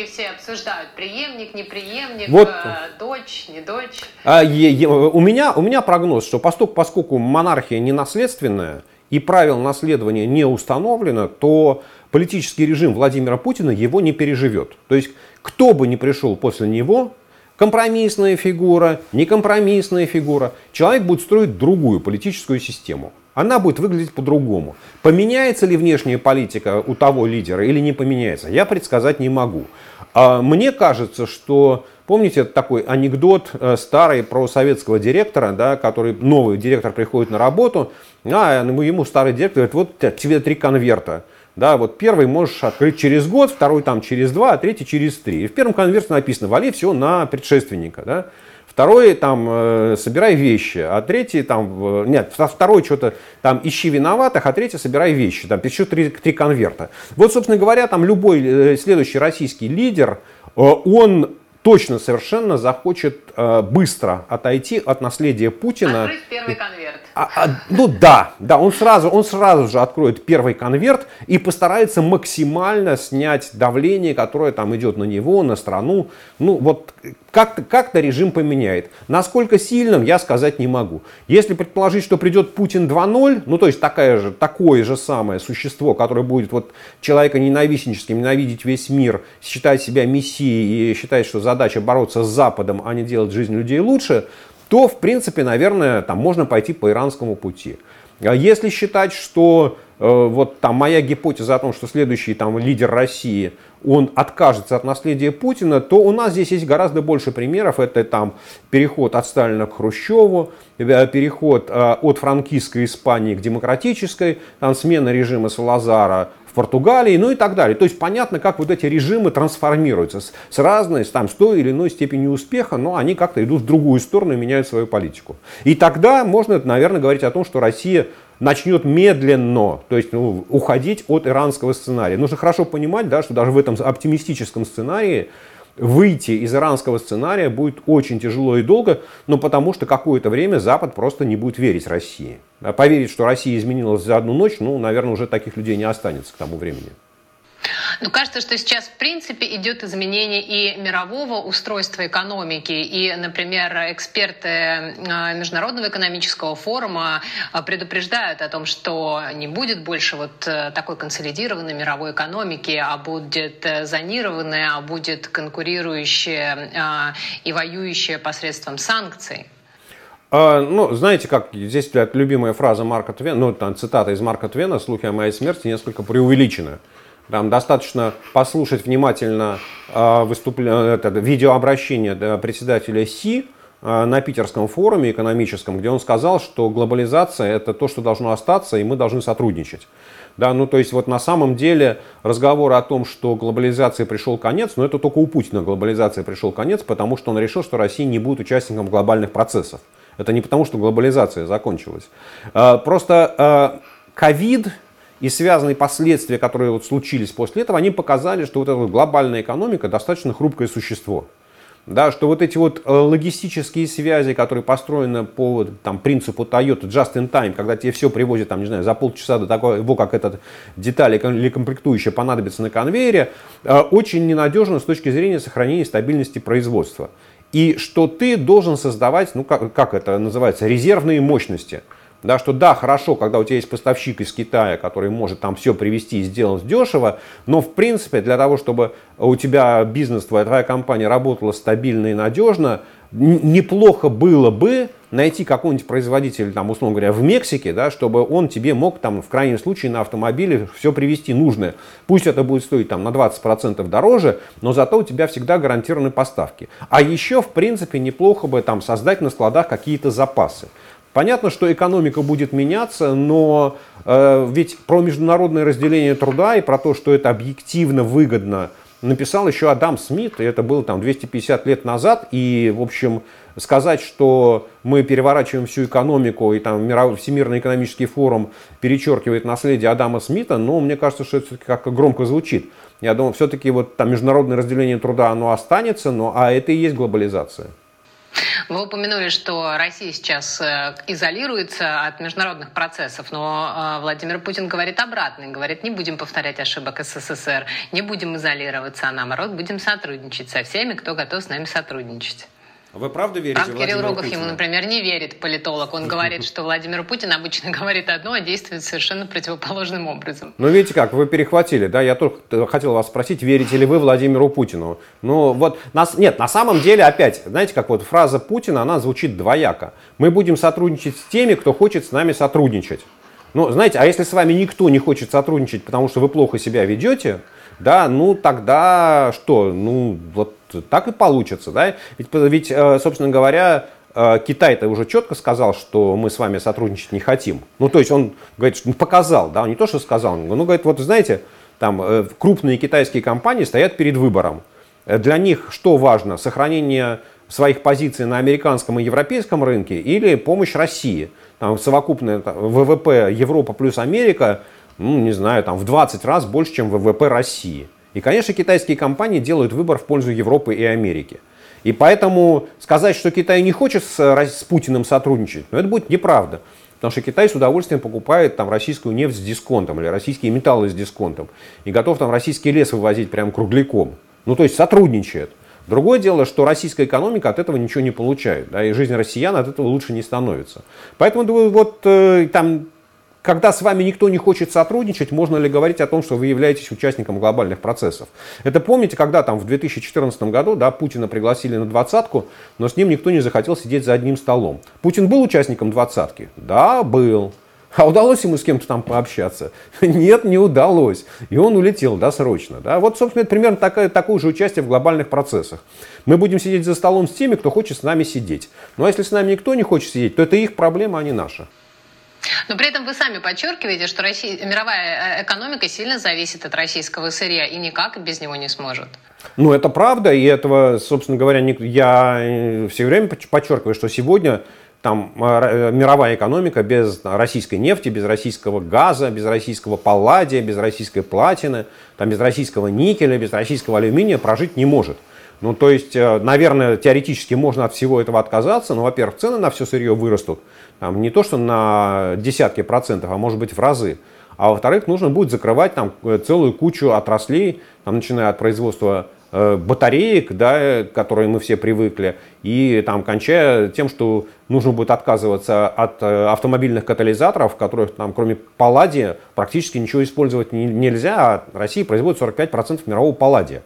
[SPEAKER 1] Политологи все обсуждают, преемник, не преемник,
[SPEAKER 2] вот,
[SPEAKER 1] э, дочь, не дочь.
[SPEAKER 2] А, е, е, у, меня, у меня прогноз, что поскольку, поскольку монархия не наследственная и правил наследования не установлено, то политический режим Владимира Путина его не переживет. То есть кто бы ни пришел после него, компромиссная фигура, некомпромиссная фигура, человек будет строить другую политическую систему. Она будет выглядеть по-другому. Поменяется ли внешняя политика у того лидера или не поменяется, я предсказать не могу. А мне кажется, что Помните такой анекдот э, старый про советского директора, да, который новый директор приходит на работу, а ему старый директор говорит, вот тебе три конверта. Да, вот первый можешь открыть через год, второй там через два, а третий через три. И в первом конверте написано, вали все на предшественника. Да? Второй там э, собирай вещи, а третий там, э, нет, второй что-то там ищи виноватых, а третий собирай вещи. Там еще три, три конверта. Вот, собственно говоря, там любой э, следующий российский лидер, э, он точно совершенно захочет э, быстро отойти от наследия Путина.
[SPEAKER 1] Открыть первый конверт.
[SPEAKER 2] А, а, ну да, да, он сразу, он сразу же откроет первый конверт и постарается максимально снять давление, которое там идет на него, на страну. Ну вот как-то как режим поменяет. Насколько сильным, я сказать не могу. Если предположить, что придет Путин 2.0, ну то есть такая же, такое же самое существо, которое будет вот человека ненавистническим, ненавидеть весь мир, считать себя мессией и считать, что задача бороться с Западом, а не делать жизнь людей лучше, то, в принципе, наверное, там можно пойти по иранскому пути. А если считать, что э, вот там моя гипотеза о том, что следующий там лидер России, он откажется от наследия Путина, то у нас здесь есть гораздо больше примеров. Это там переход от Сталина к Хрущеву, э, переход э, от франкистской Испании к демократической, там смена режима Салазара в Португалии, ну и так далее. То есть понятно, как вот эти режимы трансформируются с, с разной, там, с той или иной степенью успеха, но они как-то идут в другую сторону и меняют свою политику. И тогда можно, наверное, говорить о том, что Россия начнет медленно, то есть ну, уходить от иранского сценария. Нужно хорошо понимать, да, что даже в этом оптимистическом сценарии выйти из иранского сценария будет очень тяжело и долго, но потому что какое-то время Запад просто не будет верить России. А поверить, что Россия изменилась за одну ночь, ну, наверное, уже таких людей не останется к тому времени.
[SPEAKER 1] Ну, кажется, что сейчас, в принципе, идет изменение и мирового устройства экономики. И, например, эксперты а, Международного экономического форума а, предупреждают о том, что не будет больше вот э, такой консолидированной мировой экономики, а будет э, зонированная, а будет конкурирующая и воюющая посредством санкций.
[SPEAKER 2] А, ну, знаете, как здесь любимая фраза Марка Твена, ну, там, цитата из Марка Твена, слухи о моей смерти несколько преувеличены. Там достаточно послушать внимательно э, выступление, это, видеообращение председателя СИ э, на питерском форуме экономическом, где он сказал, что глобализация это то, что должно остаться, и мы должны сотрудничать. Да, ну то есть вот на самом деле разговор о том, что глобализации пришел конец, но это только у Путина глобализации пришел конец, потому что он решил, что Россия не будет участником глобальных процессов. Это не потому, что глобализация закончилась. Просто ковид и связанные последствия, которые вот случились после этого, они показали, что вот эта вот глобальная экономика достаточно хрупкое существо. да, что вот эти вот э, логистические связи, которые построены по там, принципу Toyota just in time, когда тебе все привозят, там, не знаю, за полчаса до того, как этот деталь или комплектующая понадобится на конвейере, э, очень ненадежно с точки зрения сохранения стабильности производства. И что ты должен создавать, ну как, как это называется, резервные мощности – да, что да, хорошо, когда у тебя есть поставщик из Китая, который может там все привезти и сделать дешево, но в принципе для того, чтобы у тебя бизнес, твоя, твоя компания работала стабильно и надежно, неплохо было бы найти какого-нибудь производителя, там, условно говоря, в Мексике, да, чтобы он тебе мог там, в крайнем случае на автомобиле все привезти нужное. Пусть это будет стоить там, на 20% дороже, но зато у тебя всегда гарантированы поставки. А еще, в принципе, неплохо бы там, создать на складах какие-то запасы. Понятно, что экономика будет меняться, но э, ведь про международное разделение труда и про то, что это объективно выгодно, написал еще Адам Смит, и это было там 250 лет назад, и, в общем, сказать, что мы переворачиваем всю экономику, и там Всемирный экономический форум перечеркивает наследие Адама Смита, ну, мне кажется, что это все-таки как громко звучит. Я думаю, все-таки вот там международное разделение труда, оно останется, но, а это и есть глобализация.
[SPEAKER 1] Вы упомянули, что Россия сейчас э, изолируется от международных процессов, но э, Владимир Путин говорит обратно, говорит, не будем повторять ошибок СССР, не будем изолироваться, а наоборот будем сотрудничать со всеми, кто готов с нами сотрудничать.
[SPEAKER 2] Вы правда верите
[SPEAKER 1] Правда, Кирилл Рогов Путину? ему, например, не верит, политолог. Он говорит, что Владимир Путин обычно говорит одно, а действует совершенно противоположным образом.
[SPEAKER 2] Ну, видите как, вы перехватили, да? Я только хотел вас спросить, верите ли вы Владимиру Путину? Ну, вот, нас, нет, на самом деле, опять, знаете, как вот фраза Путина, она звучит двояко. Мы будем сотрудничать с теми, кто хочет с нами сотрудничать. Ну, знаете, а если с вами никто не хочет сотрудничать, потому что вы плохо себя ведете, да, ну тогда что, ну вот так и получится, да, ведь, ведь э, собственно говоря, э, Китай-то уже четко сказал, что мы с вами сотрудничать не хотим. Ну, то есть он говорит, что показал, да, не то, что сказал, он ну, говорит, вот знаете, там э, крупные китайские компании стоят перед выбором. Для них что важно? Сохранение своих позиций на американском и европейском рынке или помощь России? Там совокупное ВВП Европа плюс Америка ну, не знаю, там в 20 раз больше, чем ВВП России. И, конечно, китайские компании делают выбор в пользу Европы и Америки. И поэтому сказать, что Китай не хочет с, с Путиным сотрудничать, ну, это будет неправда. Потому что Китай с удовольствием покупает там российскую нефть с дисконтом или российские металлы с дисконтом. И готов там российский лес вывозить прям кругляком. Ну, то есть сотрудничает. Другое дело, что российская экономика от этого ничего не получает. Да, и жизнь россиян от этого лучше не становится. Поэтому, думаю, вот э, там когда с вами никто не хочет сотрудничать, можно ли говорить о том, что вы являетесь участником глобальных процессов? Это помните, когда там в 2014 году да, Путина пригласили на двадцатку, но с ним никто не захотел сидеть за одним столом. Путин был участником двадцатки? Да, был. А удалось ему с кем-то там пообщаться? Нет, не удалось. И он улетел досрочно. Да? Вот, собственно, это примерно такое, такое же участие в глобальных процессах. Мы будем сидеть за столом с теми, кто хочет с нами сидеть. Ну а если с нами никто не хочет сидеть, то это их проблема, а не наша.
[SPEAKER 1] Но при этом вы сами подчеркиваете, что Россия, мировая э, экономика сильно зависит от российского сырья и никак без него не сможет.
[SPEAKER 2] Ну, это правда, и этого, собственно говоря, я э, все время подчеркиваю, что сегодня там э, мировая экономика без российской нефти, без российского газа, без российского палладия, без российской платины, там, без российского никеля, без российского алюминия прожить не может. Ну, то есть, наверное, теоретически можно от всего этого отказаться, но, во-первых, цены на все сырье вырастут, там, не то, что на десятки процентов, а может быть в разы. А во-вторых, нужно будет закрывать там э, целую кучу отраслей, там, начиная от производства э, батареек, да, к которые мы все привыкли, и там, кончая тем, что нужно будет отказываться от э, автомобильных катализаторов, в которых там, кроме палладия практически ничего использовать не, нельзя, а Россия производит 45% мирового палладия.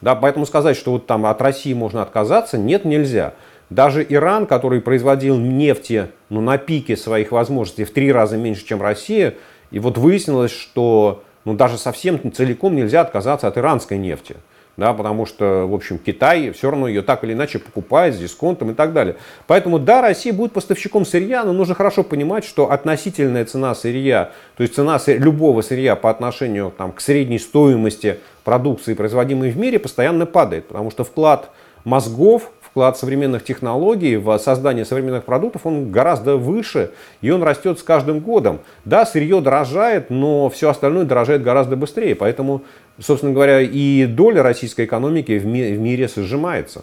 [SPEAKER 2] Да, поэтому сказать, что вот там от России можно отказаться, нет, нельзя. Даже Иран, который производил нефти ну, на пике своих возможностей в три раза меньше, чем Россия, и вот выяснилось, что ну, даже совсем целиком нельзя отказаться от иранской нефти. Да, потому что, в общем, Китай все равно ее так или иначе покупает с дисконтом и так далее. Поэтому, да, Россия будет поставщиком сырья, но нужно хорошо понимать, что относительная цена сырья, то есть цена любого сырья по отношению там, к средней стоимости продукции, производимой в мире, постоянно падает. Потому что вклад мозгов вклад современных технологий в создание современных продуктов, он гораздо выше, и он растет с каждым годом. Да, сырье дорожает, но все остальное дорожает гораздо быстрее. Поэтому, собственно говоря, и доля российской экономики в, ми в мире сжимается.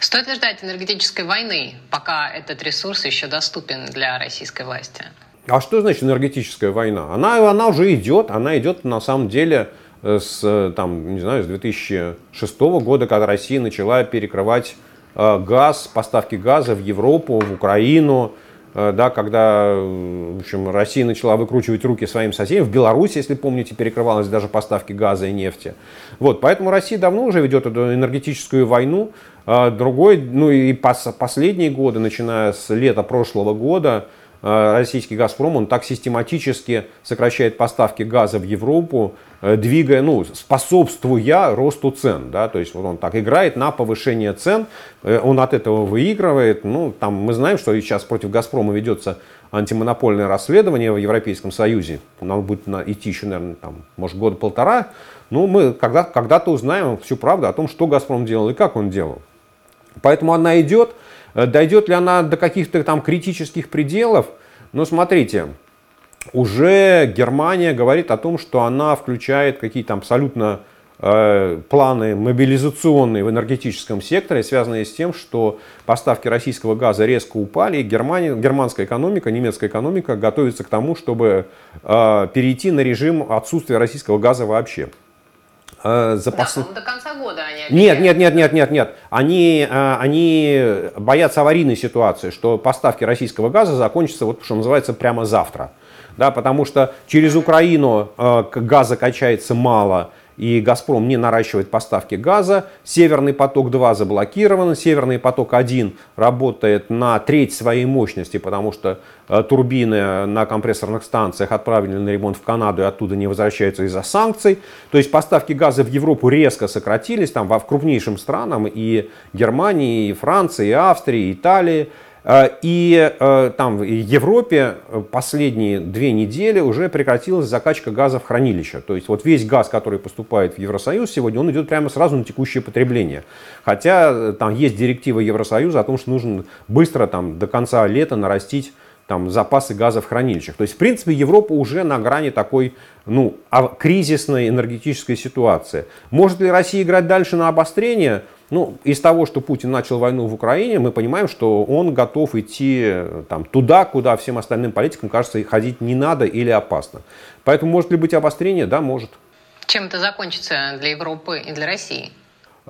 [SPEAKER 1] Стоит ли ждать энергетической войны, пока этот ресурс еще доступен для российской власти?
[SPEAKER 2] А что значит энергетическая война? Она, она уже идет, она идет на самом деле э, с, там, не знаю, с 2006 года, когда Россия начала перекрывать э, газ, поставки газа в Европу, в Украину, э, да, когда в общем, Россия начала выкручивать руки своим соседям. В Беларуси, если помните, перекрывалась даже поставки газа и нефти. Вот, поэтому Россия давно уже ведет эту энергетическую войну. Другой, ну и последние годы, начиная с лета прошлого года, Э, российский «Газпром», он так систематически сокращает поставки газа в Европу, э, двигая, ну, способствуя росту цен. Да? То есть вот он так играет на повышение цен, э, он от этого выигрывает. Ну, там мы знаем, что сейчас против «Газпрома» ведется антимонопольное расследование в Европейском Союзе. Нам будет идти еще, наверное, там, может, года полтора. Ну, мы когда, когда-то узнаем всю правду о том, что «Газпром» делал и как он делал. Поэтому она идет, Э, дойдет ли она до каких-то там критических пределов? Ну, смотрите, уже Германия говорит о том, что она включает какие-то абсолютно э, планы мобилизационные в энергетическом секторе, связанные с тем, что поставки российского газа резко упали, и Германия, германская экономика, немецкая экономика готовится к тому, чтобы э, перейти на режим отсутствия российского газа вообще.
[SPEAKER 1] Э, за пос... до конца года они
[SPEAKER 2] обещают. Нет, нет, нет, нет, нет, нет. Они, э, они боятся аварийной ситуации, что поставки российского газа закончатся, вот что называется, прямо завтра. Да, потому что через Украину э, газа качается мало, и «Газпром» не наращивает поставки газа. «Северный поток-2» заблокирован. «Северный поток-1» работает на треть своей мощности, потому что э, турбины на компрессорных станциях отправили на ремонт в Канаду и оттуда не возвращаются из-за санкций. То есть поставки газа в Европу резко сократились там, в крупнейшим странам и Германии, и Франции, и Австрии, и Италии. Э, и э, там в Европе последние две недели уже прекратилась закачка газа в хранилища. То есть вот весь газ, который поступает в Евросоюз сегодня, он идет прямо сразу на текущее потребление. Хотя э, там есть директива Евросоюза о том, что нужно быстро там, до конца лета нарастить там, запасы газа в хранилищах. То есть, в принципе, Европа уже на грани такой ну, а, кризисной энергетической ситуации. Может ли Россия играть дальше на обострение? Ну, из того, что Путин начал войну в Украине, мы понимаем, что он готов идти там, туда, куда всем остальным политикам кажется ходить не надо или опасно. Поэтому может ли быть обострение? Да, может.
[SPEAKER 1] Чем это закончится для Европы и для России?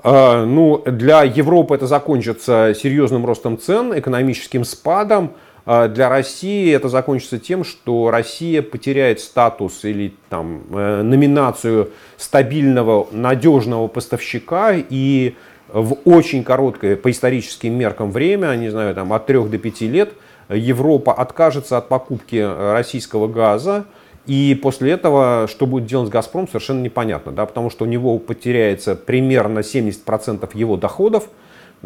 [SPEAKER 2] А, ну, для Европы это закончится серьезным ростом цен, экономическим спадом. А для России это закончится тем, что Россия потеряет статус или там, э, номинацию стабильного, надежного поставщика. И в очень короткое по историческим меркам время, не знаю, там от 3 до 5 лет, Европа откажется от покупки российского газа, и после этого, что будет делать «Газпром», совершенно непонятно, да, потому что у него потеряется примерно 70% его доходов,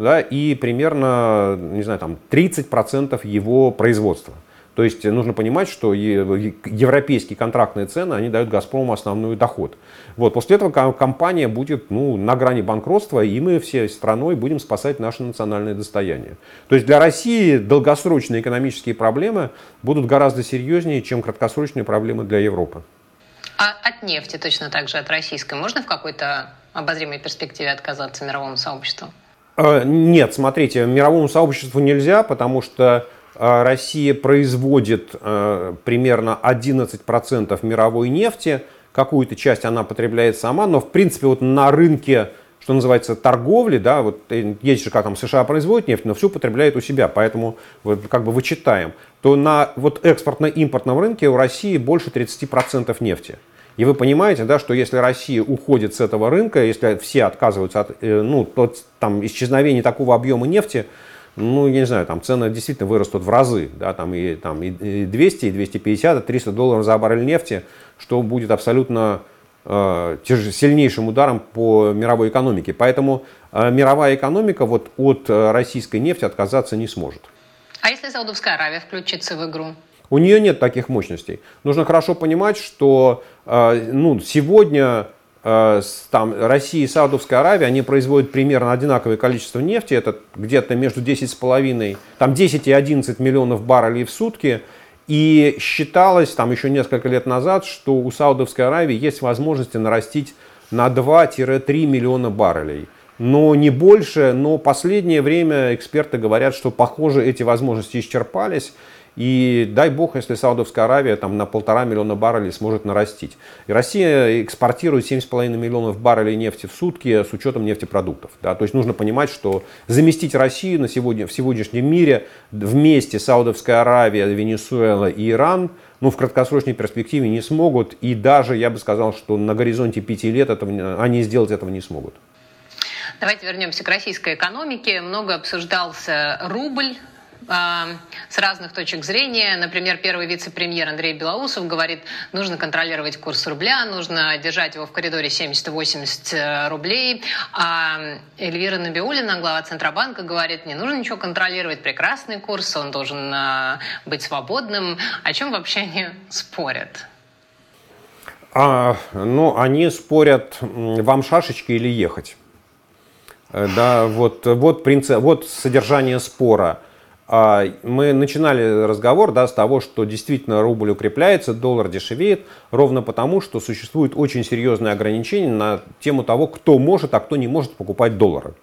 [SPEAKER 2] да, и примерно, не знаю, там 30% его производства. То есть нужно понимать, что европейские контрактные цены, они дают «Газпрому» основной доход. Вот, после этого компания будет ну, на грани банкротства, и мы всей страной будем спасать наше национальное достояние. То есть для России долгосрочные экономические проблемы будут гораздо серьезнее, чем краткосрочные проблемы для Европы.
[SPEAKER 1] А от нефти точно так же, от российской, можно в какой-то обозримой перспективе отказаться мировому сообществу?
[SPEAKER 2] Э, нет, смотрите, мировому сообществу нельзя, потому что а, Россия производит э, примерно 11% мировой нефти, какую-то часть она потребляет сама, но в принципе вот на рынке, что называется, торговли, да, вот э, есть же как там США производит нефть, но все потребляет у себя, поэтому вот, как бы вычитаем, то на вот экспортно-импортном рынке у России больше 30% нефти. И вы понимаете, да, что если Россия уходит с этого рынка, если все отказываются от э, ну, то, там, исчезновения такого объема нефти, ну, я не знаю, там цены действительно вырастут в разы, да, там и, там и 200, и 250, и 300 долларов за баррель нефти, что будет абсолютно э, сильнейшим ударом по мировой экономике. Поэтому э, мировая экономика вот от э, российской нефти отказаться не сможет.
[SPEAKER 1] А если Саудовская Аравия включится в игру?
[SPEAKER 2] У нее нет таких мощностей. Нужно хорошо понимать, что э, ну, сегодня Э, там, Россия и Саудовская Аравия, они производят примерно одинаковое количество нефти, это где-то между 10,5, там 10 и 11 миллионов баррелей в сутки. И считалось там еще несколько лет назад, что у Саудовской Аравии есть возможности нарастить на 2-3 миллиона баррелей. но не больше. Но последнее время эксперты говорят, что, похоже, эти возможности исчерпались. И дай бог, если Саудовская Аравия там, на полтора миллиона баррелей сможет нарастить. И Россия экспортирует 7,5 миллионов баррелей нефти в сутки с учетом нефтепродуктов. Да? То есть нужно понимать, что заместить Россию на сегодня, в сегодняшнем мире вместе Саудовская Аравия, Венесуэла и Иран ну, в краткосрочной перспективе не смогут. И даже, я бы сказал, что на горизонте пяти лет этого, они сделать этого не смогут.
[SPEAKER 1] Давайте вернемся к российской экономике. Много обсуждался рубль с разных точек зрения. Например, первый вице-премьер Андрей Белоусов говорит, нужно контролировать курс рубля, нужно держать его в коридоре 70-80 э, рублей. А Эльвира Набиулина, глава Центробанка, говорит, не нужно ничего контролировать, прекрасный курс, он должен э, быть свободным. О чем вообще они спорят?
[SPEAKER 2] А, ну, они спорят, вам шашечки или ехать. Э, да, вот, вот, принцип, вот содержание спора – а, мы начинали разговор да, с того, что действительно рубль укрепляется, доллар дешевеет, ровно потому, что существует очень серьезные ограничения на тему того, кто может, а кто не может покупать доллары.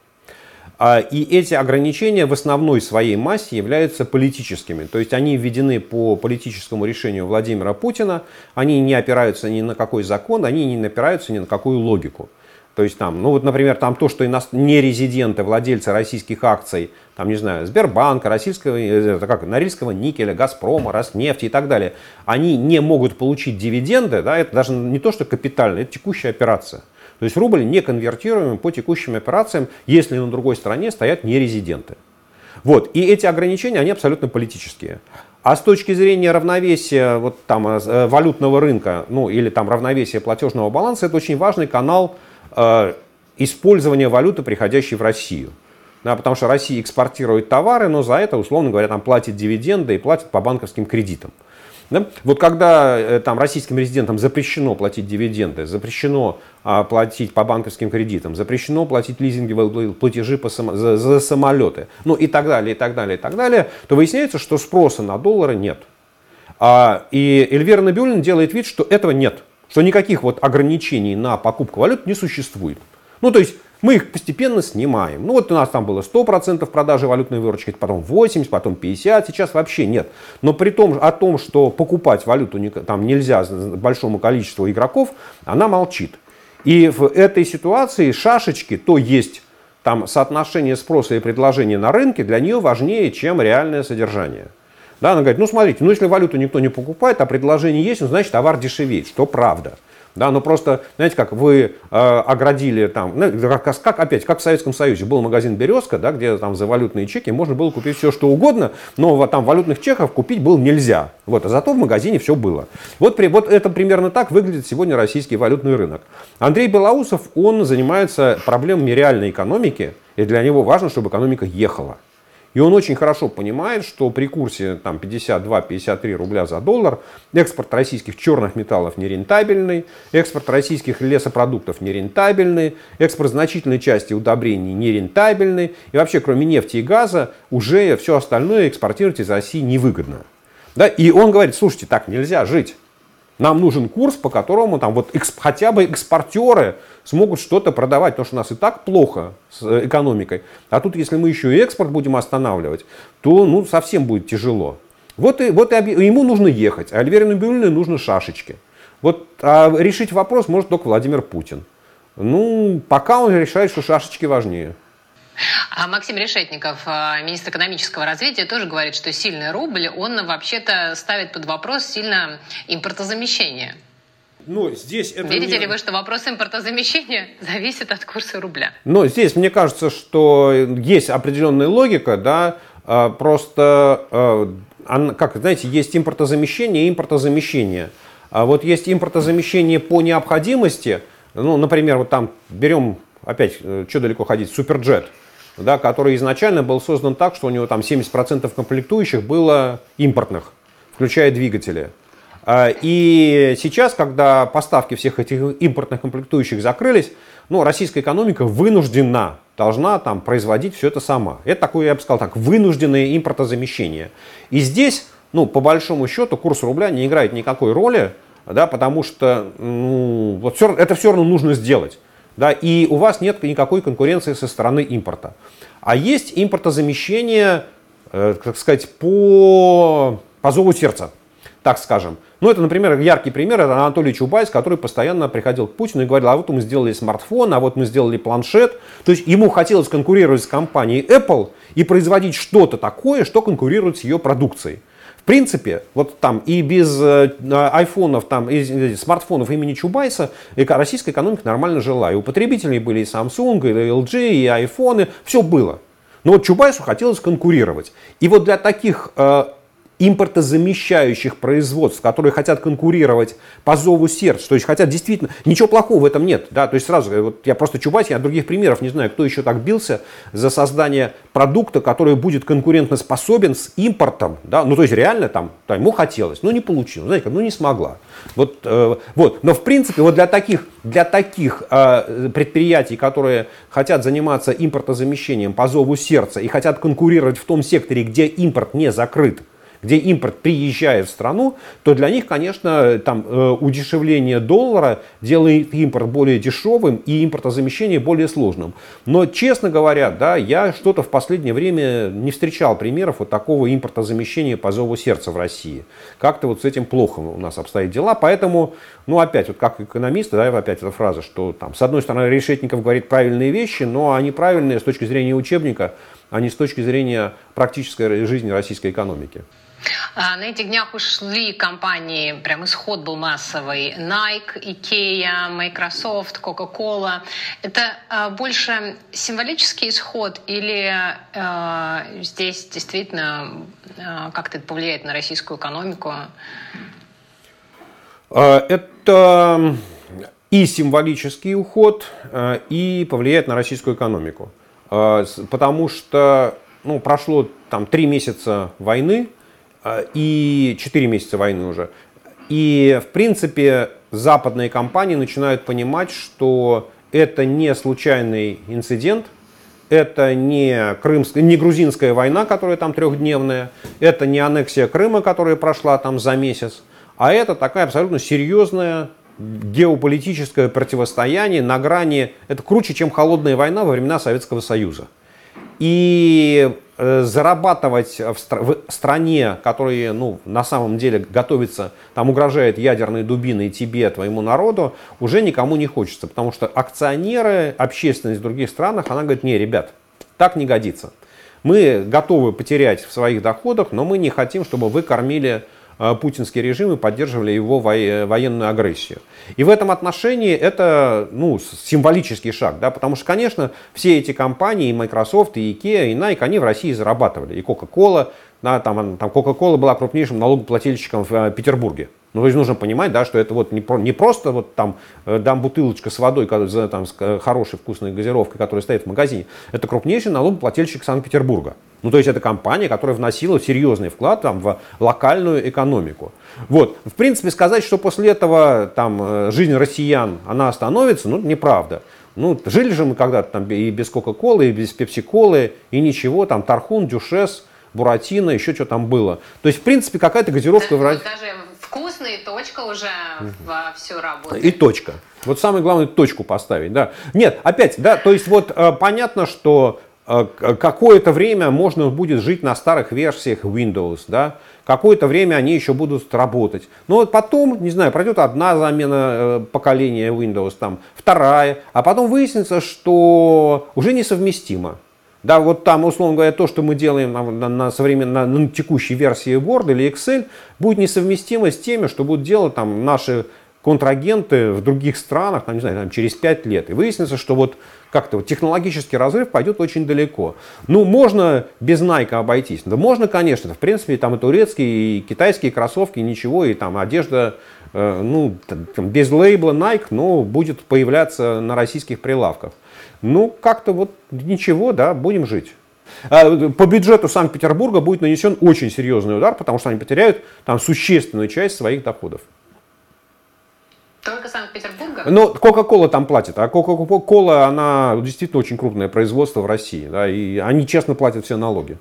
[SPEAKER 2] А, и эти ограничения в основной своей массе являются политическими. То есть они введены по политическому решению Владимира Путина, они не опираются ни на какой закон, они не опираются ни на какую логику. То есть там, ну вот, например, там то, что не резиденты, владельцы российских акций, там, не знаю, Сбербанка, российского, э, это как, Норильского никеля, Газпрома, Роснефти и так далее, они не могут получить дивиденды, да, это даже не то, что капитально, это текущая операция. То есть рубль не конвертируем по текущим операциям, если на другой стороне стоят нерезиденты. Вот, и эти ограничения, они абсолютно политические. А с точки зрения равновесия вот там, э, валютного рынка, ну или там равновесия платежного баланса, это очень важный канал Э, использования валюты, приходящей в Россию. Да, потому что Россия экспортирует товары, но за это, условно говоря, там платит дивиденды и платит по банковским кредитам. Да? Вот когда э, там, российским резидентам запрещено платить дивиденды, запрещено а, платить по банковским кредитам, запрещено платить лизинговые платежи по само, за, за самолеты, ну и так далее, и так далее, и так далее, то выясняется, что спроса на доллары нет. А, и Эльвира Набиулина делает вид, что этого нет что никаких вот ограничений на покупку валют не существует. Ну, то есть мы их постепенно снимаем. Ну, вот у нас там было 100% продажи валютной выручки, потом 80, потом 50, сейчас вообще нет. Но при том, о том, что покупать валюту там нельзя большому количеству игроков, она молчит. И в этой ситуации шашечки, то есть там соотношение спроса и предложения на рынке для нее важнее, чем реальное содержание. Да, она говорит, ну смотрите, ну если валюту никто не покупает, а предложение есть, ну значит товар дешевеет, что правда. Да, но просто, знаете, как вы э, оградили там, ну, как, как, опять, как в Советском Союзе, был магазин «Березка», да, где там за валютные чеки можно было купить все, что угодно, но там валютных чеков купить было нельзя. Вот, а зато в магазине все было. Вот, при, вот это примерно так выглядит сегодня российский валютный рынок. Андрей Белоусов, он занимается проблемами реальной экономики, и для него важно, чтобы экономика ехала. И он очень хорошо понимает, что при курсе там, 52-53 рубля за доллар экспорт российских черных металлов нерентабельный, экспорт российских лесопродуктов нерентабельный, экспорт значительной части удобрений нерентабельный. И вообще, кроме нефти и газа, уже все остальное экспортировать из России невыгодно. Да? И он говорит, слушайте, так нельзя жить. Нам нужен курс, по которому там вот хотя бы экспортеры смогут что-то продавать, потому что у нас и так плохо с э, экономикой. А тут, если мы еще и экспорт будем останавливать, то ну, совсем будет тяжело. Вот, и, вот и ему нужно ехать, а Альвере Набиулиной нужны шашечки. Вот а решить вопрос может только Владимир Путин. Ну, пока он решает, что шашечки важнее.
[SPEAKER 1] А Максим Решетников, э, министр экономического развития, тоже говорит, что сильный рубль, он вообще-то ставит под вопрос сильно импортозамещение.
[SPEAKER 2] Но здесь это
[SPEAKER 1] Видите не... ли вы, что вопрос импортозамещения зависит от курса рубля?
[SPEAKER 2] Но здесь мне кажется, что есть определенная логика, да, а, просто, а, как, знаете, есть импортозамещение и импортозамещение. А вот есть импортозамещение по необходимости, ну, например, вот там берем, опять, э, что далеко ходить, суперджет, да, который изначально был создан так, что у него там 70% комплектующих было импортных, включая двигатели. А, и сейчас, когда поставки всех этих импортных комплектующих закрылись, ну, российская экономика вынуждена, должна там производить все это сама. Это такое, я бы сказал так, вынужденное импортозамещение. И здесь, ну, по большому счету, курс рубля не играет никакой роли, да, потому что ну, вот все, это все равно нужно сделать. Да, и у вас нет никакой конкуренции со стороны импорта. А есть импортозамещение, э, сказать, по, по зову сердца, так скажем. Ну, это, например, яркий пример, это Анатолий Чубайс, который постоянно приходил к Путину и говорил, а вот мы сделали смартфон, а вот мы сделали планшет. То есть ему хотелось конкурировать с компанией Apple и производить что-то такое, что конкурирует с ее продукцией. Принципе, вот там и без э, айфонов, там, и смартфонов имени Чубайса российская экономика нормально жила. И у потребителей были и Samsung, и LG, и айфоны, все было. Но вот Чубайсу хотелось конкурировать. И вот для таких э, импортозамещающих производств, которые хотят конкурировать по зову сердца, то есть хотят действительно, ничего плохого в этом нет, да, то есть сразу, вот я просто Чубайс, я других примеров не знаю, кто еще так бился за создание продукта, который будет конкурентно способен с импортом, да, ну то есть реально там, да, ему хотелось, но не получилось, знаете, ну не смогла, вот, э, вот, но в принципе вот для таких, для таких э, предприятий, которые хотят заниматься импортозамещением по зову сердца и хотят конкурировать в том секторе, где импорт не закрыт, где импорт приезжает в страну, то для них, конечно, там э, удешевление доллара делает импорт более дешевым и импортозамещение более сложным. Но, честно говоря, да, я что-то в последнее время не встречал примеров вот такого импортозамещения по зову сердца в России. Как-то вот с этим плохо у нас обстоят дела, поэтому, ну, опять, вот как экономист, да, опять эта фраза, что там, с одной стороны, Решетников говорит правильные вещи, но они правильные с точки зрения учебника, а не с точки зрения практической жизни российской экономики.
[SPEAKER 1] А, на этих днях ушли компании, прям исход был массовый. Nike, Ikea, Microsoft, Coca-Cola. Это а, больше символический исход или а, здесь действительно как-то это повлияет на российскую экономику?
[SPEAKER 2] Это и символический уход, и повлияет на российскую экономику. Потому что ну, прошло там три месяца войны, а, и 4 месяца войны уже. И, в принципе, западные компании начинают понимать, что это не случайный инцидент, это не, крымская, не грузинская война, которая там трехдневная, это не аннексия Крыма, которая прошла там за месяц, а это такая абсолютно серьезная геополитическое противостояние на грани, это круче, чем холодная война во времена Советского Союза. И Э, зарабатывать в, стр- в стране, которая ну, на самом деле готовится, там угрожает ядерной дубиной тебе, твоему народу, уже никому не хочется. Потому что акционеры, общественность в других странах, она говорит, не, ребят, так не годится. Мы готовы потерять в своих доходах, но мы не хотим, чтобы вы кормили путинский режим и поддерживали его военную агрессию. И в этом отношении это ну, символический шаг, да, потому что, конечно, все эти компании, и Microsoft, и IKEA, и Nike, они в России зарабатывали. И Coca-Cola, да, там, там Coca-Cola была крупнейшим налогоплательщиком в э, Петербурге. Ну, то есть нужно понимать, да, что это вот не, про, не просто вот там э, дам бутылочка с водой, там, с э, хорошей вкусной газировкой, которая стоит в магазине. Это крупнейший налогоплательщик Санкт-Петербурга. Ну, то есть это компания, которая вносила серьезный вклад там, в локальную экономику. Вот. В принципе, сказать, что после этого там, жизнь россиян, она остановится, ну, неправда. Ну, жили же мы когда-то там и без Кока-Колы, и без Пепси-Колы, и ничего, там Тархун, Дюшес, Буратино, еще что там было. То есть, в принципе, какая-то газировка...
[SPEAKER 1] Даже, даже вкусный, точка уже угу. во всю работу.
[SPEAKER 2] И точка. Вот самое главное точку поставить, да. Нет, опять, да, то есть вот э, понятно, что э, какое-то время можно будет жить на старых версиях Windows, да, какое-то время они еще будут работать. Но вот потом, не знаю, пройдет одна замена э, поколения Windows, там, вторая, а потом выяснится, что уже несовместимо. Да, вот там, условно говоря, то, что мы делаем на, на, на, современ... на, текущей версии Word или Excel, будет несовместимо с теми, что будут делать там наши контрагенты в других странах, там, не знаю, там, через 5 лет. И выяснится, что вот как-то вот технологический разрыв пойдет очень далеко. Ну, можно без Nike обойтись. Да можно, конечно. В принципе, там и турецкие, и китайские кроссовки, ничего, и там одежда, э, ну, там, без лейбла Nike, но будет появляться на российских прилавках. Ну, как-то вот ничего, да, будем жить. А, по бюджету Санкт-Петербурга будет нанесен очень серьезный удар, потому что они потеряют там существенную часть своих доходов.
[SPEAKER 1] Только Санкт-Петербурга?
[SPEAKER 2] Ну, Кока-Кола там платит, а Кока-Кола, она действительно очень крупное производство в России, да, и они честно платят все налоги.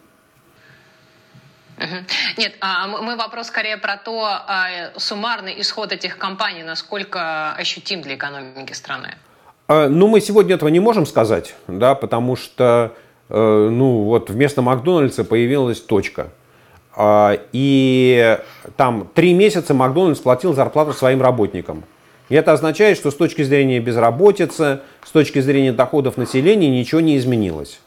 [SPEAKER 1] Нет, а мы вопрос скорее про то, а, суммарный исход этих компаний, насколько ощутим для экономики страны.
[SPEAKER 2] А, ну, мы сегодня этого не можем сказать, да, потому что, э, ну, вот вместо Макдональдса появилась точка. А, и там три месяца Макдональдс платил зарплату своим работникам. И это означает, что с точки зрения безработицы, с точки зрения доходов населения ничего не изменилось.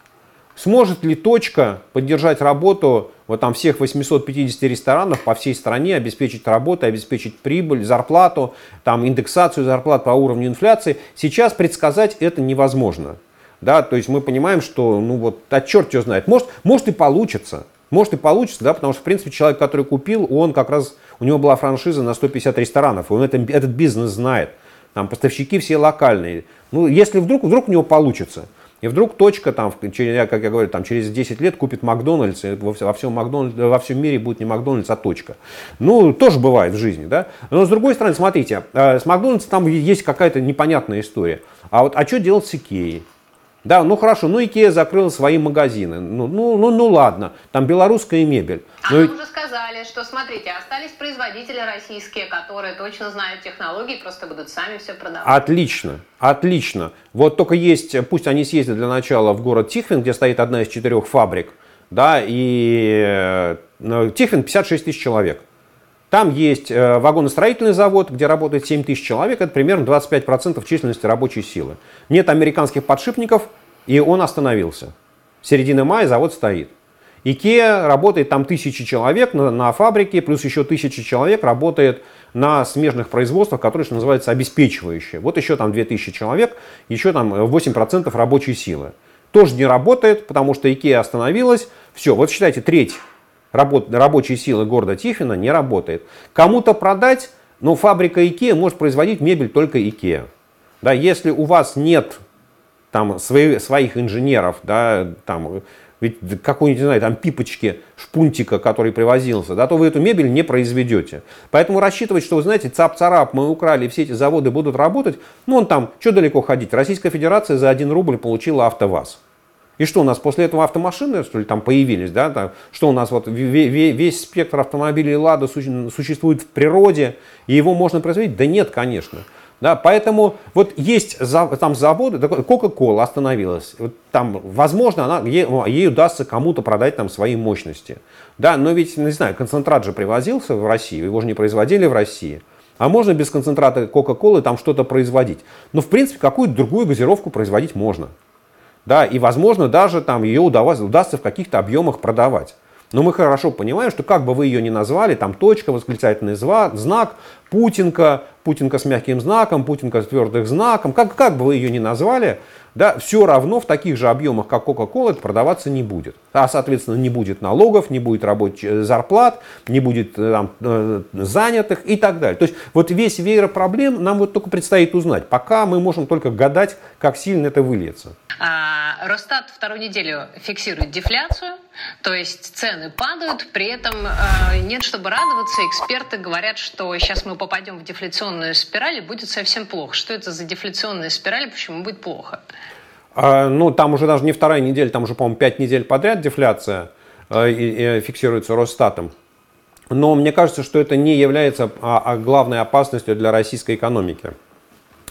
[SPEAKER 2] Сможет ли точка поддержать работу вот там всех 850 ресторанов по всей стране, обеспечить работу, обеспечить прибыль, зарплату, там индексацию зарплат по уровню инфляции? Сейчас предсказать это невозможно. Да, то есть мы понимаем, что, ну вот, а черт его знает, может, может и получится. Может и получится, да, потому что, в принципе, человек, который купил, он как раз, у него была франшиза на 150 ресторанов, и он это, этот бизнес знает. Там поставщики все локальные. Ну, если вдруг, вдруг у него получится, и вдруг точка, там, через, как я говорю, там, через 10 лет купит Макдональдс, и во всем, Макдональдс, во всем мире будет не Макдональдс, а точка. Ну, тоже бывает в жизни, да. Но с другой стороны, смотрите, э, с Макдональдс там есть какая-то непонятная история. А вот, а что делать с Икеей? Да, ну хорошо, ну Икея закрыла свои магазины. Ну, ну, ну, ну ладно, там белорусская мебель.
[SPEAKER 1] А Но... уже сказали, что смотрите, остались производители российские, которые точно знают технологии, просто будут сами все продавать.
[SPEAKER 2] Отлично, отлично. Вот только есть, пусть они съездят для начала в город Тихвин, где стоит одна из четырех фабрик, да, и э, Тихвин 56 тысяч человек. Там есть э, вагоностроительный завод, где работает 7 тысяч человек, это примерно 25% численности рабочей силы. Нет американских подшипников, и он остановился. Середина мая завод стоит. Икеа работает там тысячи человек на, на фабрике, плюс еще тысячи человек работает на смежных производствах, которые, что называется, обеспечивающие. Вот еще там 2000 человек, еще там 8% рабочей силы. Тоже не работает, потому что Икеа остановилась. Все, вот считайте, треть работ, рабочей силы города Тихвина не работает. Кому-то продать, но фабрика Икеа может производить мебель только Икеа. Да, если у вас нет там свои, своих инженеров, да, там, ведь какой-нибудь, не знаю, там пипочки, шпунтика, который привозился, да, то вы эту мебель не произведете. Поэтому рассчитывать, что, вы знаете, цап-царап, мы украли, все эти заводы будут работать, ну, он там, что далеко ходить, Российская Федерация за 1 рубль получила АвтоВАЗ. И что у нас после этого автомашины, что ли, там появились, да, там, что у нас вот весь спектр автомобилей Лада существует в природе, и его можно производить? Да нет, конечно. Да, поэтому вот есть там заводы, Coca-Cola остановилась, вот там, возможно, она, ей, ей удастся кому-то продать там свои мощности. Да, но ведь, не знаю, концентрат же привозился в Россию, его же не производили в России. А можно без концентрата Coca-Cola там что-то производить. Но, в принципе, какую-то другую газировку производить можно. Да, и, возможно, даже там ее удалось, удастся в каких-то объемах продавать. Но мы хорошо понимаем, что как бы вы ее ни назвали, там точка, восклицательный знак, Путинка, Путинка с мягким знаком, Путинка с твердым знаком, как, как бы вы ее ни назвали, да, все равно в таких же объемах, как Coca-Cola, это продаваться не будет. А, соответственно, не будет налогов, не будет рабочих э, зарплат, не будет э, там, э, занятых и так далее. То есть вот весь веер проблем нам вот только предстоит узнать. Пока мы можем только гадать, как сильно это выльется.
[SPEAKER 1] А, Росстат вторую неделю фиксирует дефляцию, то есть цены падают, при этом нет, чтобы радоваться. Эксперты говорят, что сейчас мы попадем в дефляционную спираль и будет совсем плохо. Что это за дефляционная спираль, почему будет плохо?
[SPEAKER 2] А, ну, там уже даже не вторая неделя, там уже, по-моему, пять недель подряд дефляция э, и фиксируется Росстатом. Но мне кажется, что это не является а, а главной опасностью для российской экономики.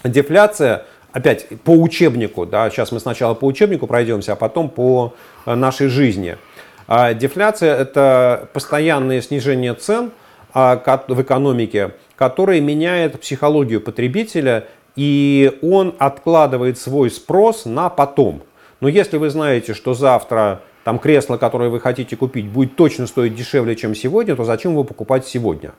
[SPEAKER 2] Дефляция, опять по учебнику, да, сейчас мы сначала по учебнику пройдемся, а потом по э, нашей жизни. А дефляция – это постоянное снижение цен в экономике, которое меняет психологию потребителя и он откладывает свой спрос на потом. Но если вы знаете, что завтра там кресло, которое вы хотите купить, будет точно стоить дешевле, чем сегодня, то зачем его покупать сегодня?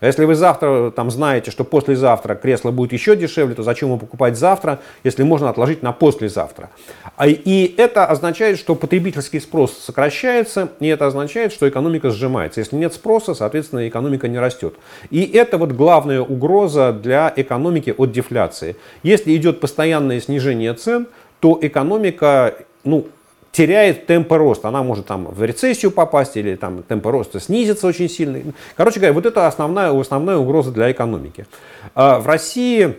[SPEAKER 2] А если вы завтра там знаете, что послезавтра кресло будет еще дешевле, то зачем его покупать завтра, если можно отложить на послезавтра? А И это означает, что потребительский спрос сокращается, и это означает, что экономика сжимается. Если нет спроса, соответственно, экономика не растет. И это вот главная угроза для экономики от дефляции. Если идет постоянное снижение цен, то экономика ну, теряет темпы роста. Она может там в рецессию попасть или там темпы роста снизится очень сильно. Короче говоря, вот это основная, основная угроза для экономики. А в России,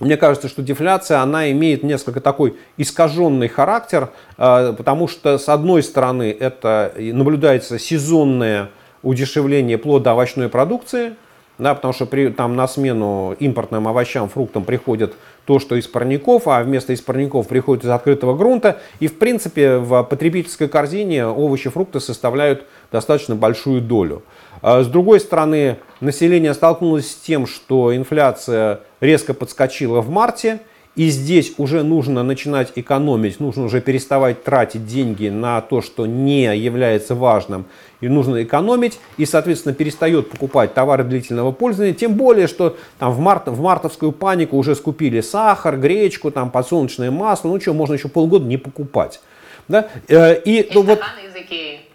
[SPEAKER 2] мне кажется, что дефляция, она имеет несколько такой искаженный характер, а, потому что с одной стороны это наблюдается сезонное удешевление плодоовощной продукции, да, потому что при, там на смену импортным овощам, фруктам приходят то, что из парников, а вместо из парников приходит из открытого грунта. И, в принципе, в потребительской корзине овощи и фрукты составляют достаточно большую долю. А с другой стороны, население столкнулось с тем, что инфляция резко подскочила в марте, и здесь уже нужно начинать экономить, нужно уже переставать тратить деньги на то, что не является важным, и нужно экономить, и, соответственно, перестает покупать товары длительного пользования, тем более, что там в, март, в мартовскую панику уже скупили сахар, гречку, там подсолнечное масло, ну что, можно еще полгода не покупать. Да?
[SPEAKER 1] Э, и, ну, вот,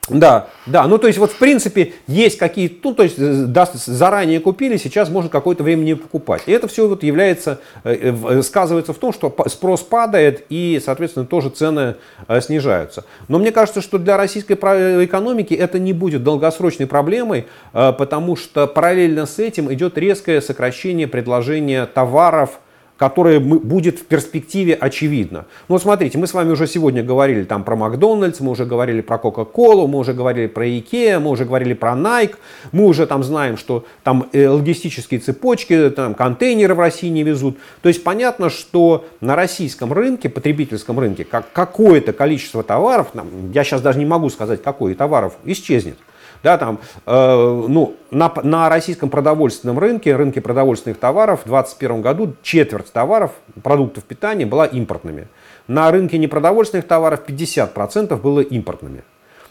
[SPEAKER 2] да, да, ну то есть вот в принципе есть какие-то, ну то есть э, да, заранее купили, сейчас можно какое-то время не покупать. И это все вот является, э, э, сказывается в том, что спрос падает и, соответственно, тоже цены снижаются. Но мне кажется, что для российской экономики это не будет долгосрочной проблемой, потому что параллельно с этим идет резкое сокращение предложения товаров, которое будет в перспективе очевидно. Ну вот смотрите, мы с вами уже сегодня говорили там про Макдональдс, мы уже говорили про Кока-Колу, мы уже говорили про Икеа, мы уже говорили про Nike, мы уже там знаем, что там э, логистические цепочки, там контейнеры в России не везут. То есть понятно, что на российском рынке, потребительском рынке, как какое-то количество товаров, я сейчас даже не могу сказать, какое товаров, исчезнет. Да, там, э, ну, на, на российском продовольственном рынке, рынке продовольственных товаров в 2021 году четверть товаров, продуктов питания была импортными. На рынке непродовольственных товаров 50% было импортными.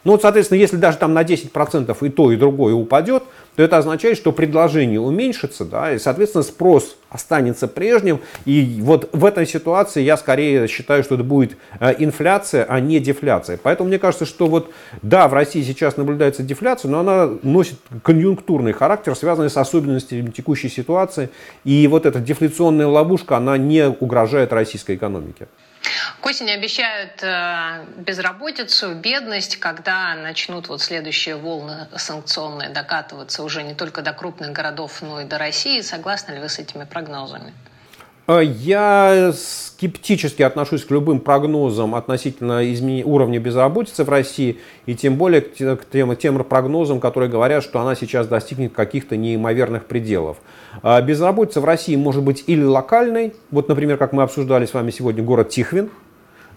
[SPEAKER 2] Ну вот, соответственно, если даже там на 10% и то, и другое упадет, то это означает, что предложение уменьшится, да, и, соответственно, спрос останется прежним. И вот в этой ситуации я скорее считаю, что это будет э, инфляция, а не дефляция. Поэтому мне кажется, что вот, да, в России сейчас наблюдается дефляция, но она носит конъюнктурный характер, связанный с особенностями текущей ситуации. И вот эта дефляционная ловушка, она не угрожает российской экономике.
[SPEAKER 1] К осени обещают э, безработицу, бедность, когда начнут вот следующие волны санкционные докатываться уже не только до крупных городов, но и до России. Согласны ли вы с этими прогнозами?
[SPEAKER 2] Э, я скептически отношусь к любым прогнозам относительно уровня безработицы в России, и тем более к тем, тем прогнозам, которые говорят, что она сейчас достигнет каких-то неимоверных пределов. Э, безработица в России может быть или локальной, вот, например, как мы обсуждали с вами сегодня, город Тихвин,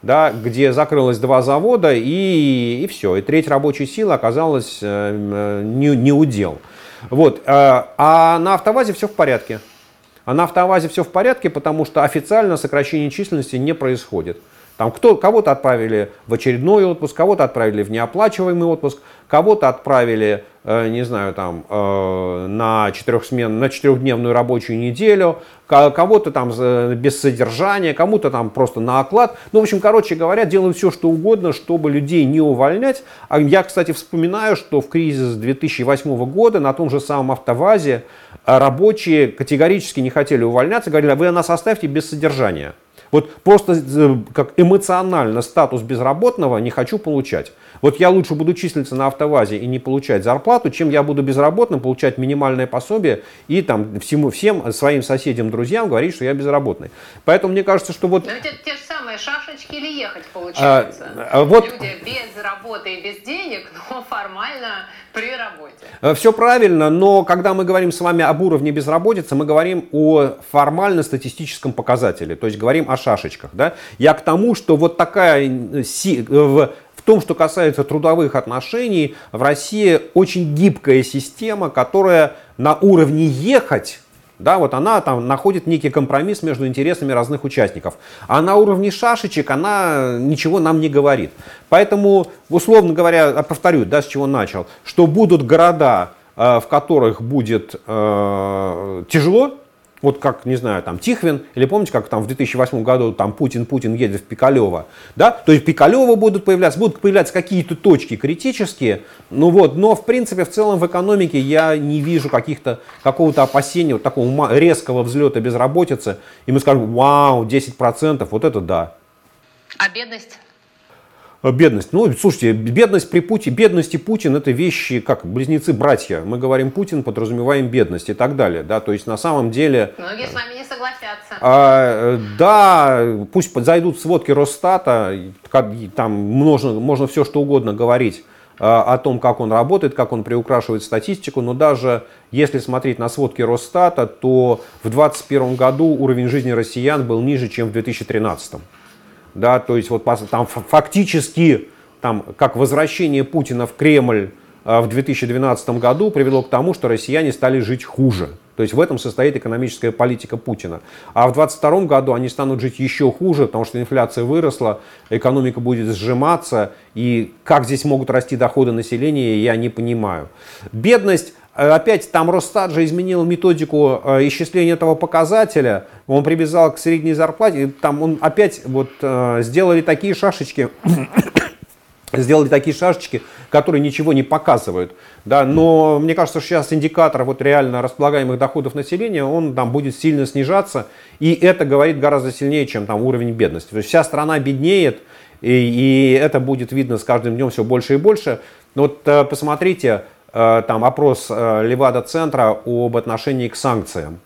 [SPEAKER 2] да, где закрылось два завода и, и все, и треть рабочей силы оказалась э, не, не удел. Вот. А на автовазе все в порядке. А на автовазе все в порядке, потому что официально сокращение численности не происходит. Там кто, кого-то отправили в очередной отпуск, кого-то отправили в неоплачиваемый отпуск, кого-то отправили, э, не знаю, там, э, на, четырехсмен, на четырехдневную рабочую неделю, кого-то там без содержания, кому-то там просто на оклад. Ну, в общем, короче говоря, делают все, что угодно, чтобы людей не увольнять. А я, кстати, вспоминаю, что в кризис 2008 года на том же самом автовазе рабочие категорически не хотели увольняться, говорили, «А вы нас оставьте без содержания. Вот просто э, как эмоционально статус безработного не хочу получать. Вот я лучше буду числиться на автовазе и не получать зарплату, чем я буду безработным, получать минимальное пособие и там всему, всем своим соседям, друзьям говорить, что я безработный. Поэтому мне кажется, что вот...
[SPEAKER 1] Но это те же самые шашечки или ехать получается. А, вот... Люди без работы и без денег, но формально при работе.
[SPEAKER 2] Э, Все правильно, но когда мы говорим с вами об уровне безработицы, мы говорим о формально-статистическом показателе, то есть говорим о шашечках. Да? Я к тому, что вот такая э, в в том, что касается трудовых отношений, в России очень гибкая система, которая на уровне ехать да, вот она там находит некий компромисс между интересами разных участников. А на уровне шашечек она ничего нам не говорит. Поэтому, условно говоря, повторю, да, с чего начал, что будут города, э, в которых будет э, тяжело, вот как, не знаю, там Тихвин, или помните, как там в 2008 году там Путин, Путин едет в Пикалево, да? То есть Пикалево будут появляться, будут появляться какие-то точки критические, ну вот, но в принципе в целом в экономике я не вижу каких-то, какого-то опасения, вот такого резкого взлета безработицы, и мы скажем, вау, 10%, вот это да.
[SPEAKER 1] А бедность?
[SPEAKER 2] Э, бедность. Ну, слушайте, бедность при Путине, бедность и Путин это вещи, как близнецы-братья. Мы говорим Путин, подразумеваем бедность и так далее. Да? То есть на самом деле...
[SPEAKER 1] Многие с вами не согласятся.
[SPEAKER 2] А, э, да, пусть зайдут сводки Росстата, там можно, можно все что угодно говорить о том, как он работает, как он приукрашивает статистику, но даже если смотреть на сводки Росстата, то в 2021 году уровень жизни россиян был ниже, чем в 2013. Да, то есть вот там фактически там, как возвращение Путина в Кремль в 2012 году привело к тому, что россияне стали жить хуже. То есть в этом состоит экономическая политика Путина. А в 2022 году они станут жить еще хуже, потому что инфляция выросла, экономика будет сжиматься, и как здесь могут расти доходы населения, я не понимаю. Бедность э, Опять там Росстат же изменил методику э, исчисления этого показателя. Он привязал к средней зарплате. Там он опять вот э, сделали такие шашечки, сделали такие шашечки, которые ничего не показывают. Да, но мне кажется, что сейчас индикатор вот реально располагаемых доходов населения, он там будет сильно снижаться, и это говорит гораздо сильнее, чем там уровень бедности. То есть вся страна беднеет, и, и это будет видно с каждым днем все больше и больше. Вот э, посмотрите, э, там опрос э, Левада-центра об отношении к санкциям.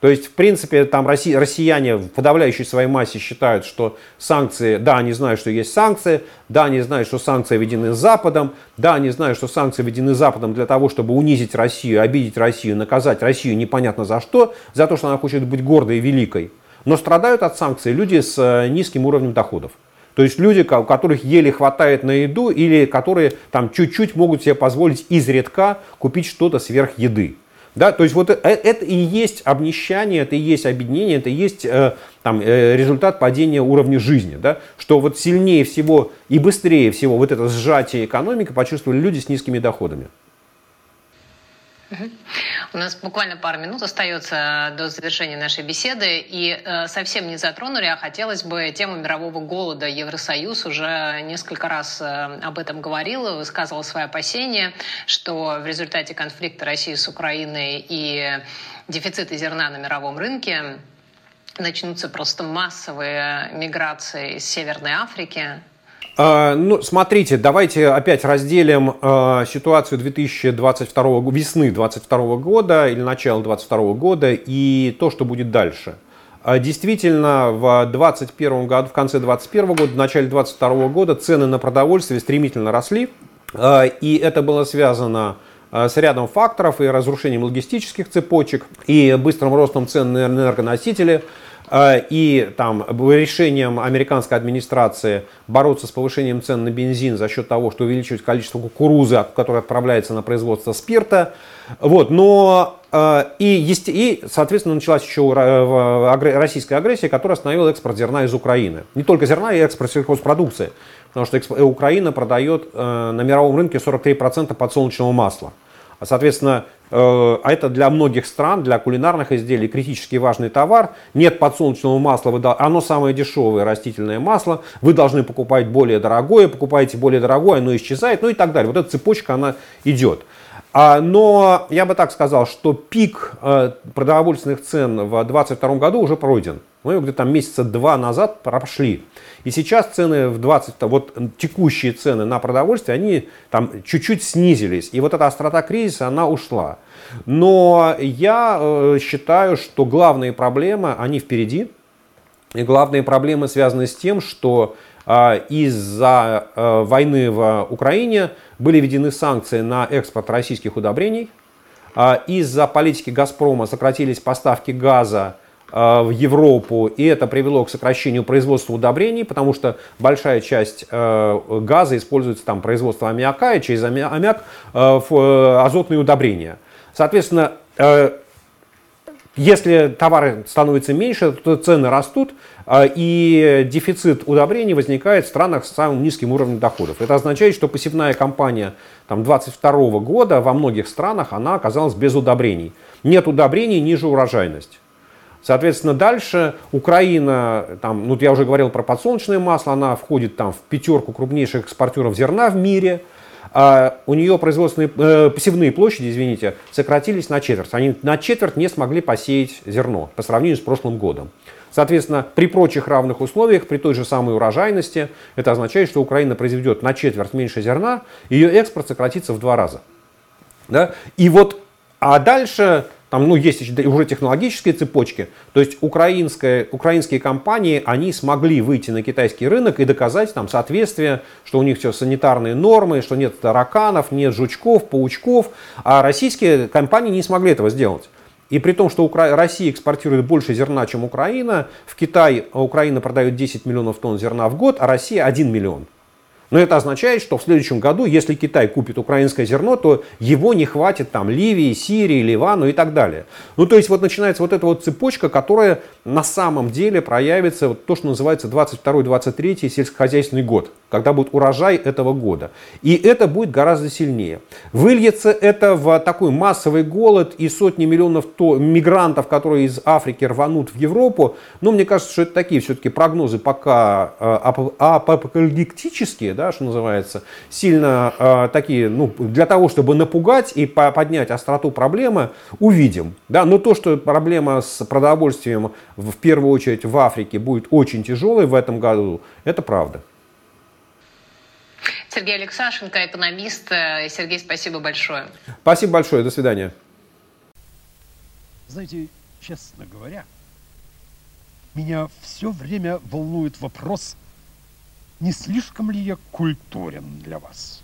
[SPEAKER 2] То есть, в принципе, там россияне в подавляющей своей массе считают, что санкции, да, они знают, что есть санкции, да, они знают, что санкции введены Западом, да, они знают, что санкции введены Западом для того, чтобы унизить Россию, обидеть Россию, наказать Россию непонятно за что, за то, что она хочет быть гордой и великой. Но страдают от санкций люди с э, низким уровнем доходов. То есть люди, у которых еле хватает на еду или которые там чуть-чуть могут себе позволить изредка купить что-то сверх еды. Да, то есть вот это, это и есть обнищание, это и есть объединение, это и есть э, там, э, результат падения уровня жизни. Да? Что вот сильнее всего и быстрее всего вот это сжатие экономики почувствовали люди с низкими доходами.
[SPEAKER 1] У нас буквально пару минут остается до завершения нашей беседы. И э, совсем не затронули, а хотелось бы тему мирового голода. Евросоюз уже несколько раз э, об этом говорил, высказывал свои опасения, что в результате конфликта России с Украиной и дефицита зерна на мировом рынке начнутся просто массовые миграции из Северной Африки
[SPEAKER 2] ну, смотрите, давайте опять разделим э, ситуацию 2022 весны 2022 года или начала 2022 года и то, что будет дальше. А, действительно, в 2021 году, в конце 2021 года, в начале 2022 года цены на продовольствие стремительно росли, и это было связано с рядом факторов и разрушением логистических цепочек, и быстрым ростом цен на энергоносители – и там решением американской администрации бороться с повышением цен на бензин за счет того, что увеличивать количество кукурузы, которое отправляется на производство спирта. Вот, но э, и, и, соответственно, началась еще российская агрессия, которая остановила экспорт зерна из Украины. Не только зерна, и экспорт сельхозпродукции. Потому что Украина продает э, на мировом рынке 43% подсолнечного масла. А, соответственно, э, а это для многих стран, для кулинарных изделий критически важный товар. Нет подсолнечного масла, вы, оно самое дешевое растительное масло. Вы должны покупать более дорогое, покупаете более дорогое, оно исчезает, ну и так далее. Вот эта цепочка, она идет. А, но я бы так сказал, что пик э, продовольственных цен в 2022 году уже пройден. Мы где-то месяца два назад прошли. И сейчас цены в 20, вот текущие цены на продовольствие, они там чуть-чуть снизились. И вот эта острота кризиса, она ушла. Но я э, считаю, что главные проблемы, они впереди. И главные проблемы связаны с тем, что э, из-за э, войны в Украине были введены санкции на экспорт российских удобрений. Из-за политики «Газпрома» сократились поставки газа в Европу, и это привело к сокращению производства удобрений, потому что большая часть э, газа используется там производство аммиака, и через аммиак э, азотные удобрения. Соответственно, если товары становятся меньше, то цены растут, и дефицит удобрений возникает в странах с самым низким уровнем доходов. Это означает, что посевная кампания 2022 года во многих странах она оказалась без удобрений. Нет удобрений, ниже урожайность. Соответственно, дальше Украина, там, ну я уже говорил про подсолнечное масло, она входит там в пятерку крупнейших экспортеров зерна в мире. А у нее производственные, э, посевные площади, извините, сократились на четверть. Они на четверть не смогли посеять зерно по сравнению с прошлым годом. Соответственно, при прочих равных условиях, при той же самой урожайности, это означает, что Украина произведет на четверть меньше зерна, ее экспорт сократится в два раза. Да? И вот, а дальше там, ну, есть уже технологические цепочки. То есть украинская, украинские компании, они смогли выйти на китайский рынок и доказать там соответствие, что у них все санитарные нормы, что нет тараканов, нет жучков, паучков. А российские компании не смогли этого сделать. И при том, что Укра... Россия экспортирует больше зерна, чем Украина, в Китай Украина продает 10 миллионов тонн зерна в год, а Россия 1 миллион. Но это означает, что в следующем году, если Китай купит украинское зерно, то его не хватит там Ливии, Сирии, Ливану и так далее. Ну, то есть вот начинается вот эта вот цепочка, которая на самом деле проявится, вот то, что называется 22-23 сельскохозяйственный год, когда будет урожай этого года. И это будет гораздо сильнее. Выльется это в такой массовый голод и сотни миллионов то, мигрантов, которые из Африки рванут в Европу. Но мне кажется, что это такие все-таки прогнозы пока э, апокалиптические, да, что называется, сильно э, такие, ну, для того, чтобы напугать и поднять остроту проблемы, увидим. Да? Но то, что проблема с продовольствием в первую очередь в Африке будет очень тяжелой в этом году, это правда.
[SPEAKER 1] Сергей Алексашенко, экономист. Сергей, спасибо большое.
[SPEAKER 2] Спасибо большое. До свидания.
[SPEAKER 3] Знаете, честно говоря, меня все время волнует вопрос – не слишком ли я культурен для вас?